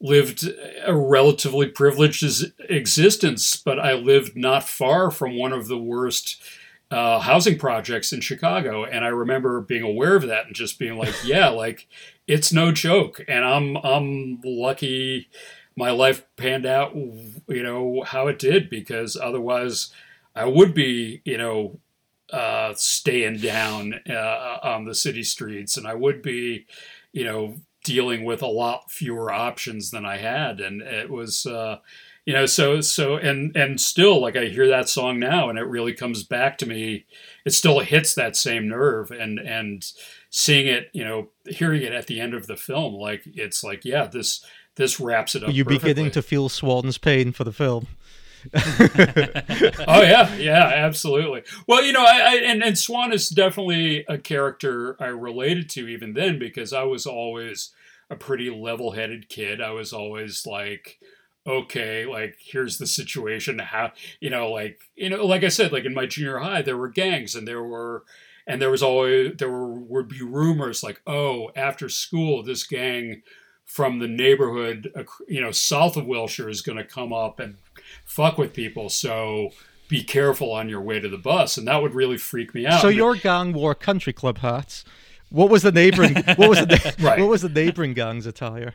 lived a relatively privileged existence, but I lived not far from one of the worst uh, housing projects in Chicago, and I remember being aware of that and just being like, "Yeah, like it's no joke." And I'm I'm lucky my life panned out, you know, how it did because otherwise I would be, you know, uh, staying down uh, on the city streets, and I would be, you know, dealing with a lot fewer options than I had, and it was, uh, you know, so so and and still like I hear that song now, and it really comes back to me. It still hits that same nerve, and and seeing it, you know, hearing it at the end of the film, like it's like yeah, this this wraps it up. Were you beginning to feel Swan's pain for the film? oh yeah, yeah, absolutely. Well, you know, I, I and and Swan is definitely a character I related to even then because I was always a pretty level-headed kid. I was always like okay, like here's the situation. How you know, like you know, like I said, like in my junior high, there were gangs, and there were, and there was always there were would be rumors like, oh, after school, this gang from the neighborhood, you know, south of Wilshire is going to come up and fuck with people. So be careful on your way to the bus, and that would really freak me out. So your gang wore country club hats. What was the neighboring? what was the right. what was the neighboring gang's attire?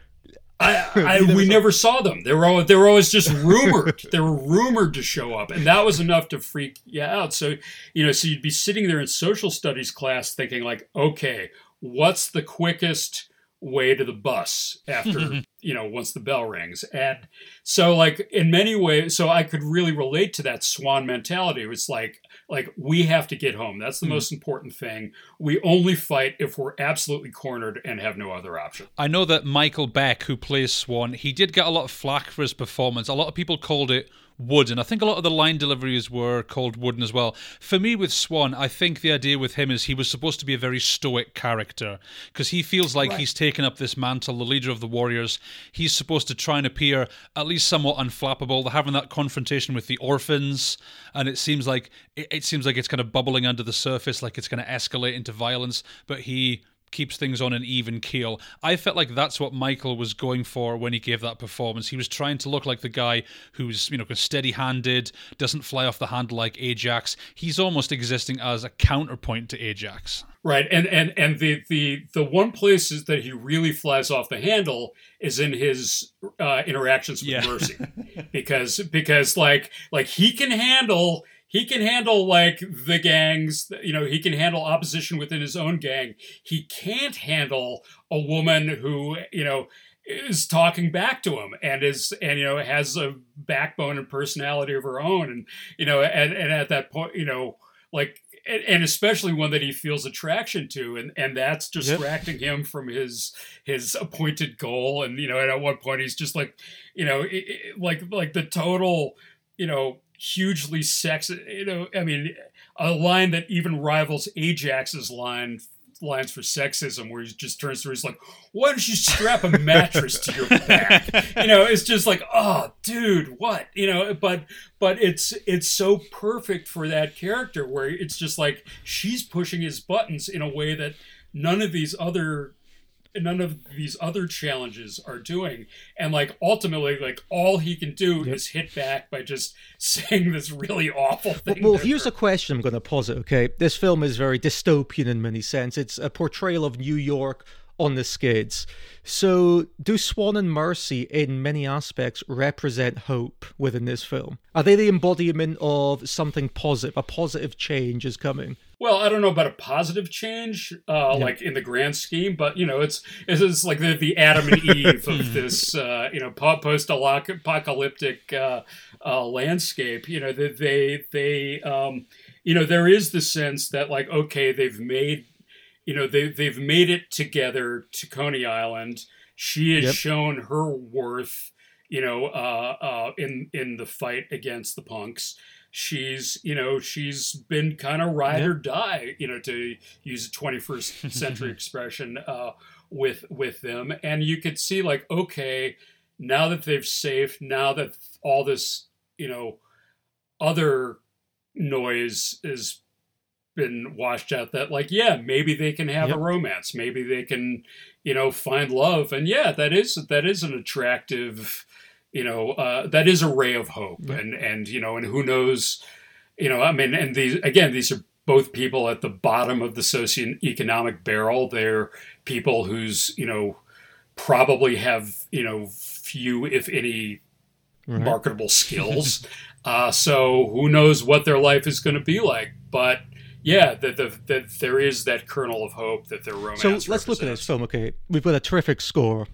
I, I we never saw them. They were all, they were always just rumored. they were rumored to show up, and that was enough to freak you out. So you know, so you'd be sitting there in social studies class thinking like, okay, what's the quickest way to the bus after you know once the bell rings and so like in many ways so i could really relate to that swan mentality it was like like we have to get home. That's the mm. most important thing. We only fight if we're absolutely cornered and have no other option. I know that michael beck who plays swan he did get a lot of flack for his performance. A lot of people called it wooden. I think a lot of the line deliveries were called wooden as well. For me, with Swan, I think the idea with him is he was supposed to be a very stoic character because he feels like right. he's taken up this mantle, the leader of the Warriors. He's supposed to try and appear at least somewhat unflappable. They're having that confrontation with the orphans, and it seems like it, it seems like it's kind of bubbling under the surface, like it's going to escalate into violence. But he keeps things on an even keel. I felt like that's what Michael was going for when he gave that performance. He was trying to look like the guy who's, you know, steady-handed, doesn't fly off the handle like Ajax. He's almost existing as a counterpoint to Ajax. Right. And and and the the the one place is that he really flies off the handle is in his uh, interactions with yeah. Mercy. because because like like he can handle he can handle like the gangs you know he can handle opposition within his own gang. He can't handle a woman who you know is talking back to him and is and you know has a backbone and personality of her own. And you know and, and at that point you know like and especially one that he feels attraction to. And and that's distracting yep. him from his his appointed goal. And you know and at one point he's just like you know it, it, like like the total you know hugely sexist. You know, I mean, a line that even rivals Ajax's line lines for sexism where he just turns to her he's like why don't you strap a mattress to your back you know it's just like oh dude what you know but but it's it's so perfect for that character where it's just like she's pushing his buttons in a way that none of these other none of these other challenges are doing and like ultimately like all he can do yep. is hit back by just saying this really awful thing well, well here's a question i'm going to posit okay this film is very dystopian in many sense it's a portrayal of new york on the skids. So, do Swan and Mercy, in many aspects, represent hope within this film? Are they the embodiment of something positive? A positive change is coming. Well, I don't know about a positive change, uh, yeah. like in the grand scheme, but you know, it's it's like the, the Adam and Eve of this, uh, you know, post-apocalyptic uh, uh, landscape. You know, that they they, um, you know, there is the sense that like, okay, they've made, you know, they they've made it together to Coney Island. She has yep. shown her worth, you know, uh, uh, in in the fight against the punks she's you know she's been kind of ride or die you know to use a 21st century expression uh, with with them. And you could see like okay now that they've saved now that all this you know other noise has been washed out that like yeah maybe they can have yep. a romance. Maybe they can you know find love. And yeah that is that is an attractive you know uh, that is a ray of hope yeah. and and you know and who knows you know i mean and these again these are both people at the bottom of the socioeconomic barrel they're people whose you know probably have you know few if any right. marketable skills uh, so who knows what their life is going to be like but yeah, that the, that there is that kernel of hope that their romance. So let's represents. look at this film. Okay, we've got a terrific score.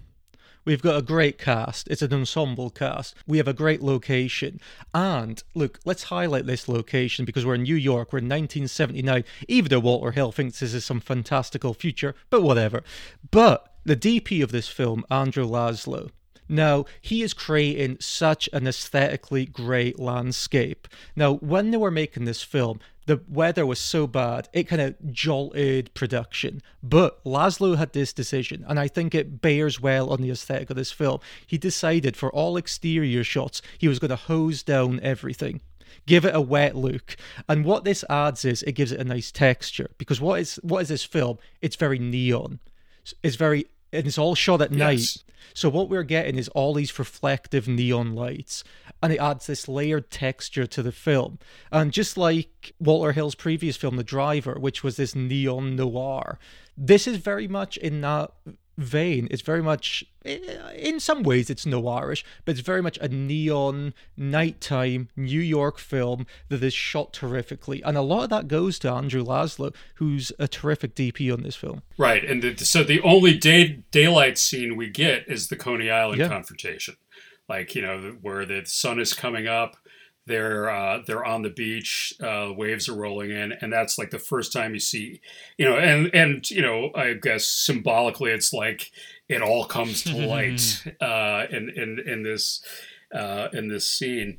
We've got a great cast. It's an ensemble cast. We have a great location. And look, let's highlight this location because we're in New York. We're in 1979. Even though Walter Hill thinks this is some fantastical future, but whatever. But the DP of this film, Andrew Laszlo, now, he is creating such an aesthetically great landscape. Now, when they were making this film, the weather was so bad, it kind of jolted production. But Laszlo had this decision, and I think it bears well on the aesthetic of this film. He decided for all exterior shots, he was going to hose down everything. Give it a wet look, and what this adds is it gives it a nice texture. Because what is what is this film? It's very neon. It's very and it's all shot at night. So what we're getting is all these reflective neon lights, and it adds this layered texture to the film. And just like Walter Hill's previous film, The Driver, which was this neon noir, this is very much in that vein. It's very much, eh, in some ways, it's noirish, but it's very much a neon nighttime New York film that is shot terrifically, and a lot of that goes to Andrew Laszlo, who's a terrific DP on this film. Right, and the, so the only day daylight scene we get is the Coney Island Yeah. confrontation, like you know where the sun is coming up. They're uh, they're on the beach, uh, waves are rolling in, and that's like the first time you see, you know, and and you know, I guess symbolically, it's like it all comes to light uh, in in in this uh, in this scene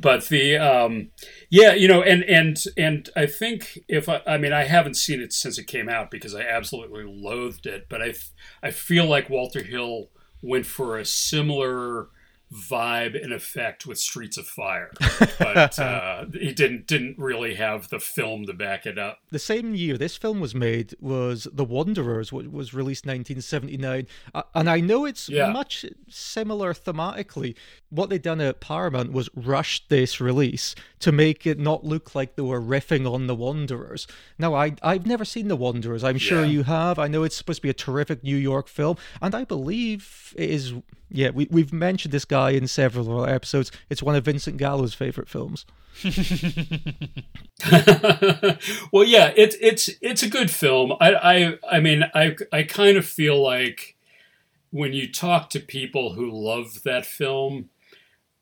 but the um yeah you know and and and i think if I, I mean i haven't seen it since it came out because i absolutely loathed it but i i feel like walter hill went for a similar vibe and effect with streets of fire but uh he didn't didn't really have the film to back it up the same year this film was made was The Wanderers, which was released 1979. Uh, and I know it's Yeah. much similar thematically. What they done at Paramount was rush this release to make it not look like they were riffing on The Wanderers. Now, I, I've never seen The Wanderers. I'm sure Yeah. you have. I know it's supposed to be a terrific New York film. And I believe it is, yeah, we, we've mentioned this guy in several of our episodes. It's one of Vincent Gallo's favorite films. well, yeah, it's it's it's a good film. I I I mean, I I kind of feel like when you talk to people who love that film,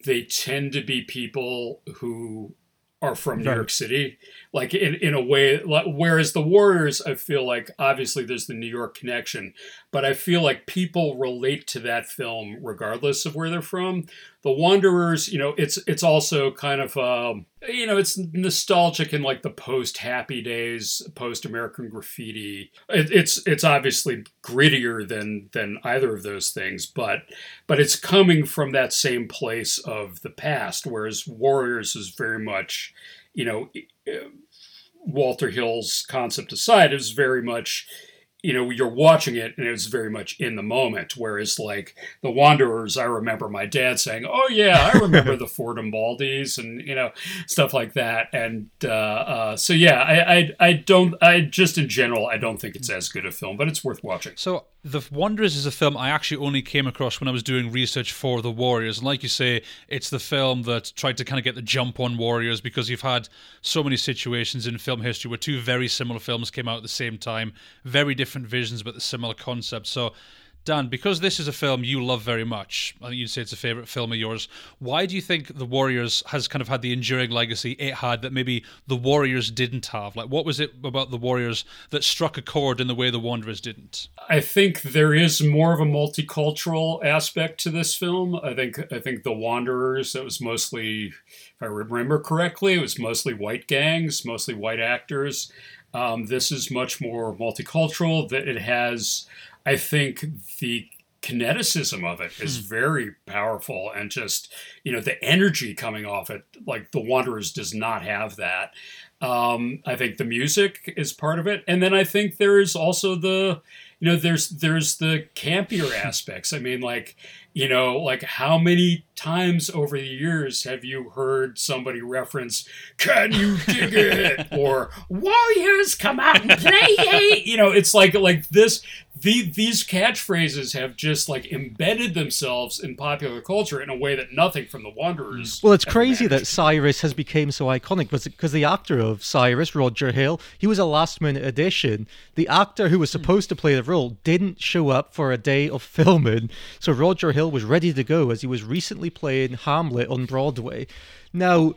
they tend to be people who are from New York City, like in in a way. Like, whereas the Warriors, I feel like obviously there's the New York connection, but I feel like people relate to that film regardless of where they're from. The Wanderers, you know, it's it's also kind of um, you know, it's nostalgic in like the post Happy Days, post American Graffiti. It, it's it's obviously grittier than than either of those things, but but it's coming from that same place of the past. Whereas Warriors is very much, you know, Walter Hill's concept aside, is very much you know you're watching it and it's very much in the moment. Whereas like the wanderers i remember my dad saying oh yeah i remember the fordham baldies and you know stuff like that. And uh, uh, so yeah I, I i don't i just in general i don't think it's as good a film but it's worth watching. So, The Wanderers is a film I actually only came across when I was doing research for The Warriors. And like you say, it's the film that tried to kind of get the jump on Warriors because you've had so many situations in film history where two very similar films came out at the same time, very different visions, but the similar concept. So, Dan, because this is a film you love very much, I think you'd say it's a favorite film of yours. Why do you think The Warriors has kind of had the enduring legacy it had that maybe The Warriors didn't have? Like, what was it about The Warriors that struck a chord in the way The Wanderers didn't? I think there is more of a multicultural aspect to this film. I think I think The Wanderers, it was mostly, if I remember correctly, it was mostly white gangs, mostly white actors. Um, this is much more multicultural. That it has, I think, the kineticism of it is very powerful, and just you know the energy coming off it. Like The Wanderers does not have that. Um, I think the music is part of it, and then I think there is also the you know there's there's the campier aspects i mean like you know like how many times over the years have you heard somebody reference can you dig it? or warriors come out and play you know it's like like this the, these catchphrases have just like embedded themselves in popular culture in a way that nothing from the wanderers mm. Well, it's crazy that. Cyrus has become so iconic because the actor of Cyrus, Roger Hill, he was a last minute addition. The actor who was hmm. supposed to play the role didn't show up for a day of filming, so Roger Hill was ready to go as he was recently playing Hamlet on Broadway. Now,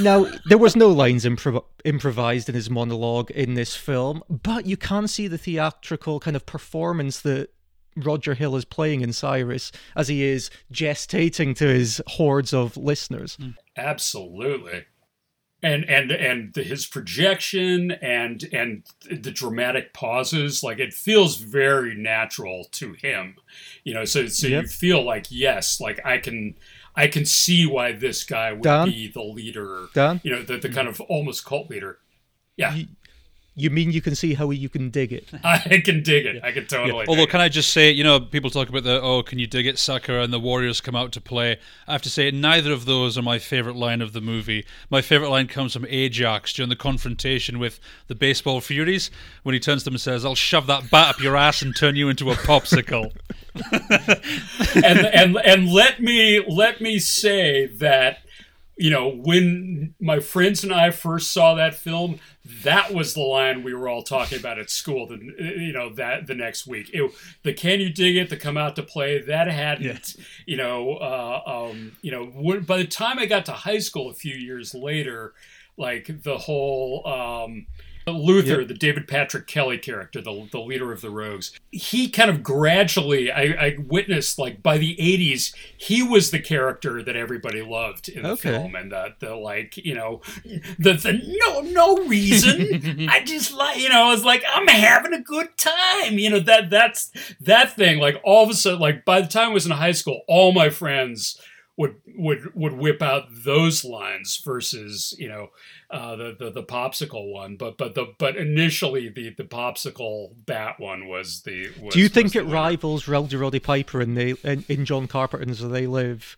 now there was no lines improv- improvised in his monologue in this film, but you can see the theatrical kind of performance that Roger Hill is playing in Cyrus as he is gestating to his hordes of listeners. Mm. absolutely and and and the, his projection and and the dramatic pauses like it feels very natural to him you know so so Yep. you feel like yes like i can i can see why this guy would Dan? be the leader Dan? you know the, the kind mm-hmm. of almost cult leader yeah You- You mean you can see how you can dig it? i can dig it i can totally Although, dig can I just say, you know, people talk about the oh, can you dig it, sucker, and the Warriors come out to play. I have to say, neither of those are my favorite line of the movie. My favorite line comes from Ajax during the confrontation with the baseball Furies when he turns to them and says, "I'll shove that bat up your ass and turn you into a popsicle." and and and let me let me say that you know when my friends and i first saw that film that was the line we were all talking about at school the you know that the next week. It, the can you dig it to come out to play that hadn't you know uh, um, you know when, by the time i got to high school a few years later like the whole um, Luther, the David Patrick Kelly character, the, the leader of the Rogues, he kind of gradually, I, I witnessed, like by the 80s, he was the character that everybody loved in the Okay. film. And the, the like, you know, the, the no, no reason. I just like, you know, I was like, I'm having a good time. You know, that that's that thing. Like all of a sudden, like by the time I was in high school, all my friends would would would whip out those lines versus you know uh, the, the the popsicle one, but but the but initially the the popsicle bat one was the. Was, Do you think it rivals Roddy Roddy Piper in, they, in, in John Carpenter's They Live?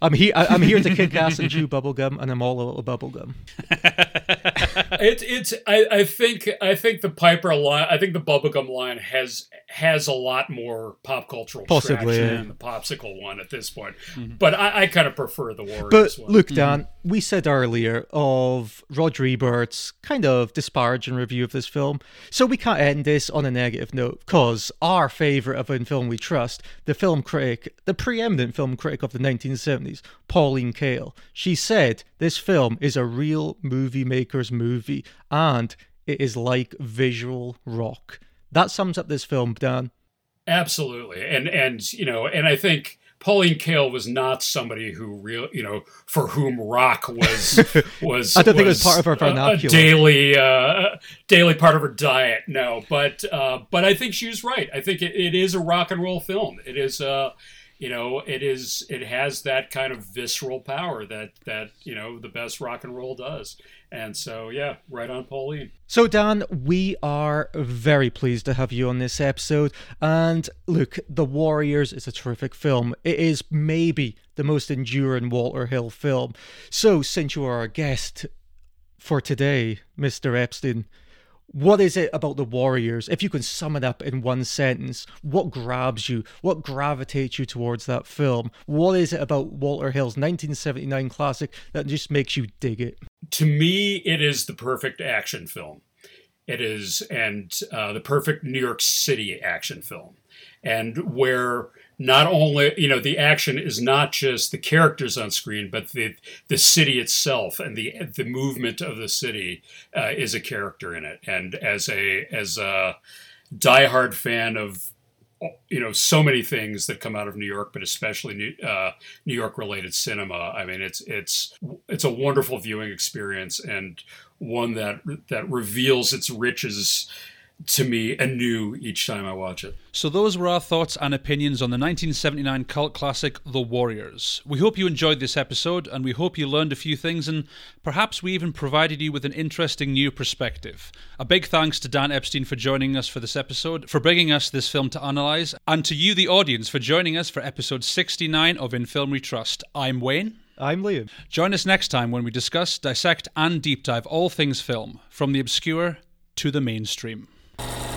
I'm here. I- I'm here to kick ass and chew bubblegum, and I'm all a little bubblegum. It, it's I, I think I think the Piper line I think the bubblegum line has has a lot more pop cultural Possibly, traction yeah. than the popsicle one at this point. Mm-hmm. But I, I kind of prefer the Warriors But one. look, mm-hmm. Dan, we said earlier of Roger Ebert's kind of disparaging review of this film, so we can't end this on a negative note because our favourite of In Film We Trust, the film critic, the preeminent film critic of the 1970s, Pauline Kael, she said this film is a real movie maker's movie and it is like visual rock. That sums up this film, Dan. Absolutely, and and you know, and I think Pauline Kael was not somebody who real you know for whom rock was was. I don't think it was part of her a- vernacular. A, daily uh, daily part of her diet. No, but uh, but I think she was right. I think it, it is a rock and roll film. It is uh you know it is it has that kind of visceral power that that you know the best rock and roll does. And so yeah, right on Pauline. So, Dan, we are very pleased to have you on this episode. And look, The Warriors is a terrific film. It is maybe the most enduring Walter Hill film. So, since you are our guest for today, Mr. Epstein, what is it about The Warriors? If you can sum it up in one sentence, what grabs you? What gravitates you towards that film? What is it about Walter Hill's 1979 classic that just makes you dig it? to me, it is the perfect action film. It is, and uh, the perfect New York City action film, and where not only you know the action is not just the characters on screen, but the the city itself and the the movement of the city uh, is a character in it. And as a as a diehard fan of you know so many things that come out of New York, but especially New, uh, New York related cinema. I mean, it's it's it's a wonderful viewing experience and one that that reveals its riches to me anew each time I watch it. So, those were our thoughts and opinions on the 1979 cult classic The Warriors. We hope you enjoyed this episode and we hope you learned a few things and perhaps we even provided you with an interesting new perspective. A big thanks to Dan Epstein for joining us for this episode, for bringing us this film to analyse, and to you, the audience, for joining us for episode 69 of In Film We Trust. I'm Wayne. I'm Liam. Join us next time when we discuss, dissect, and deep dive all things film, from the obscure to the mainstream you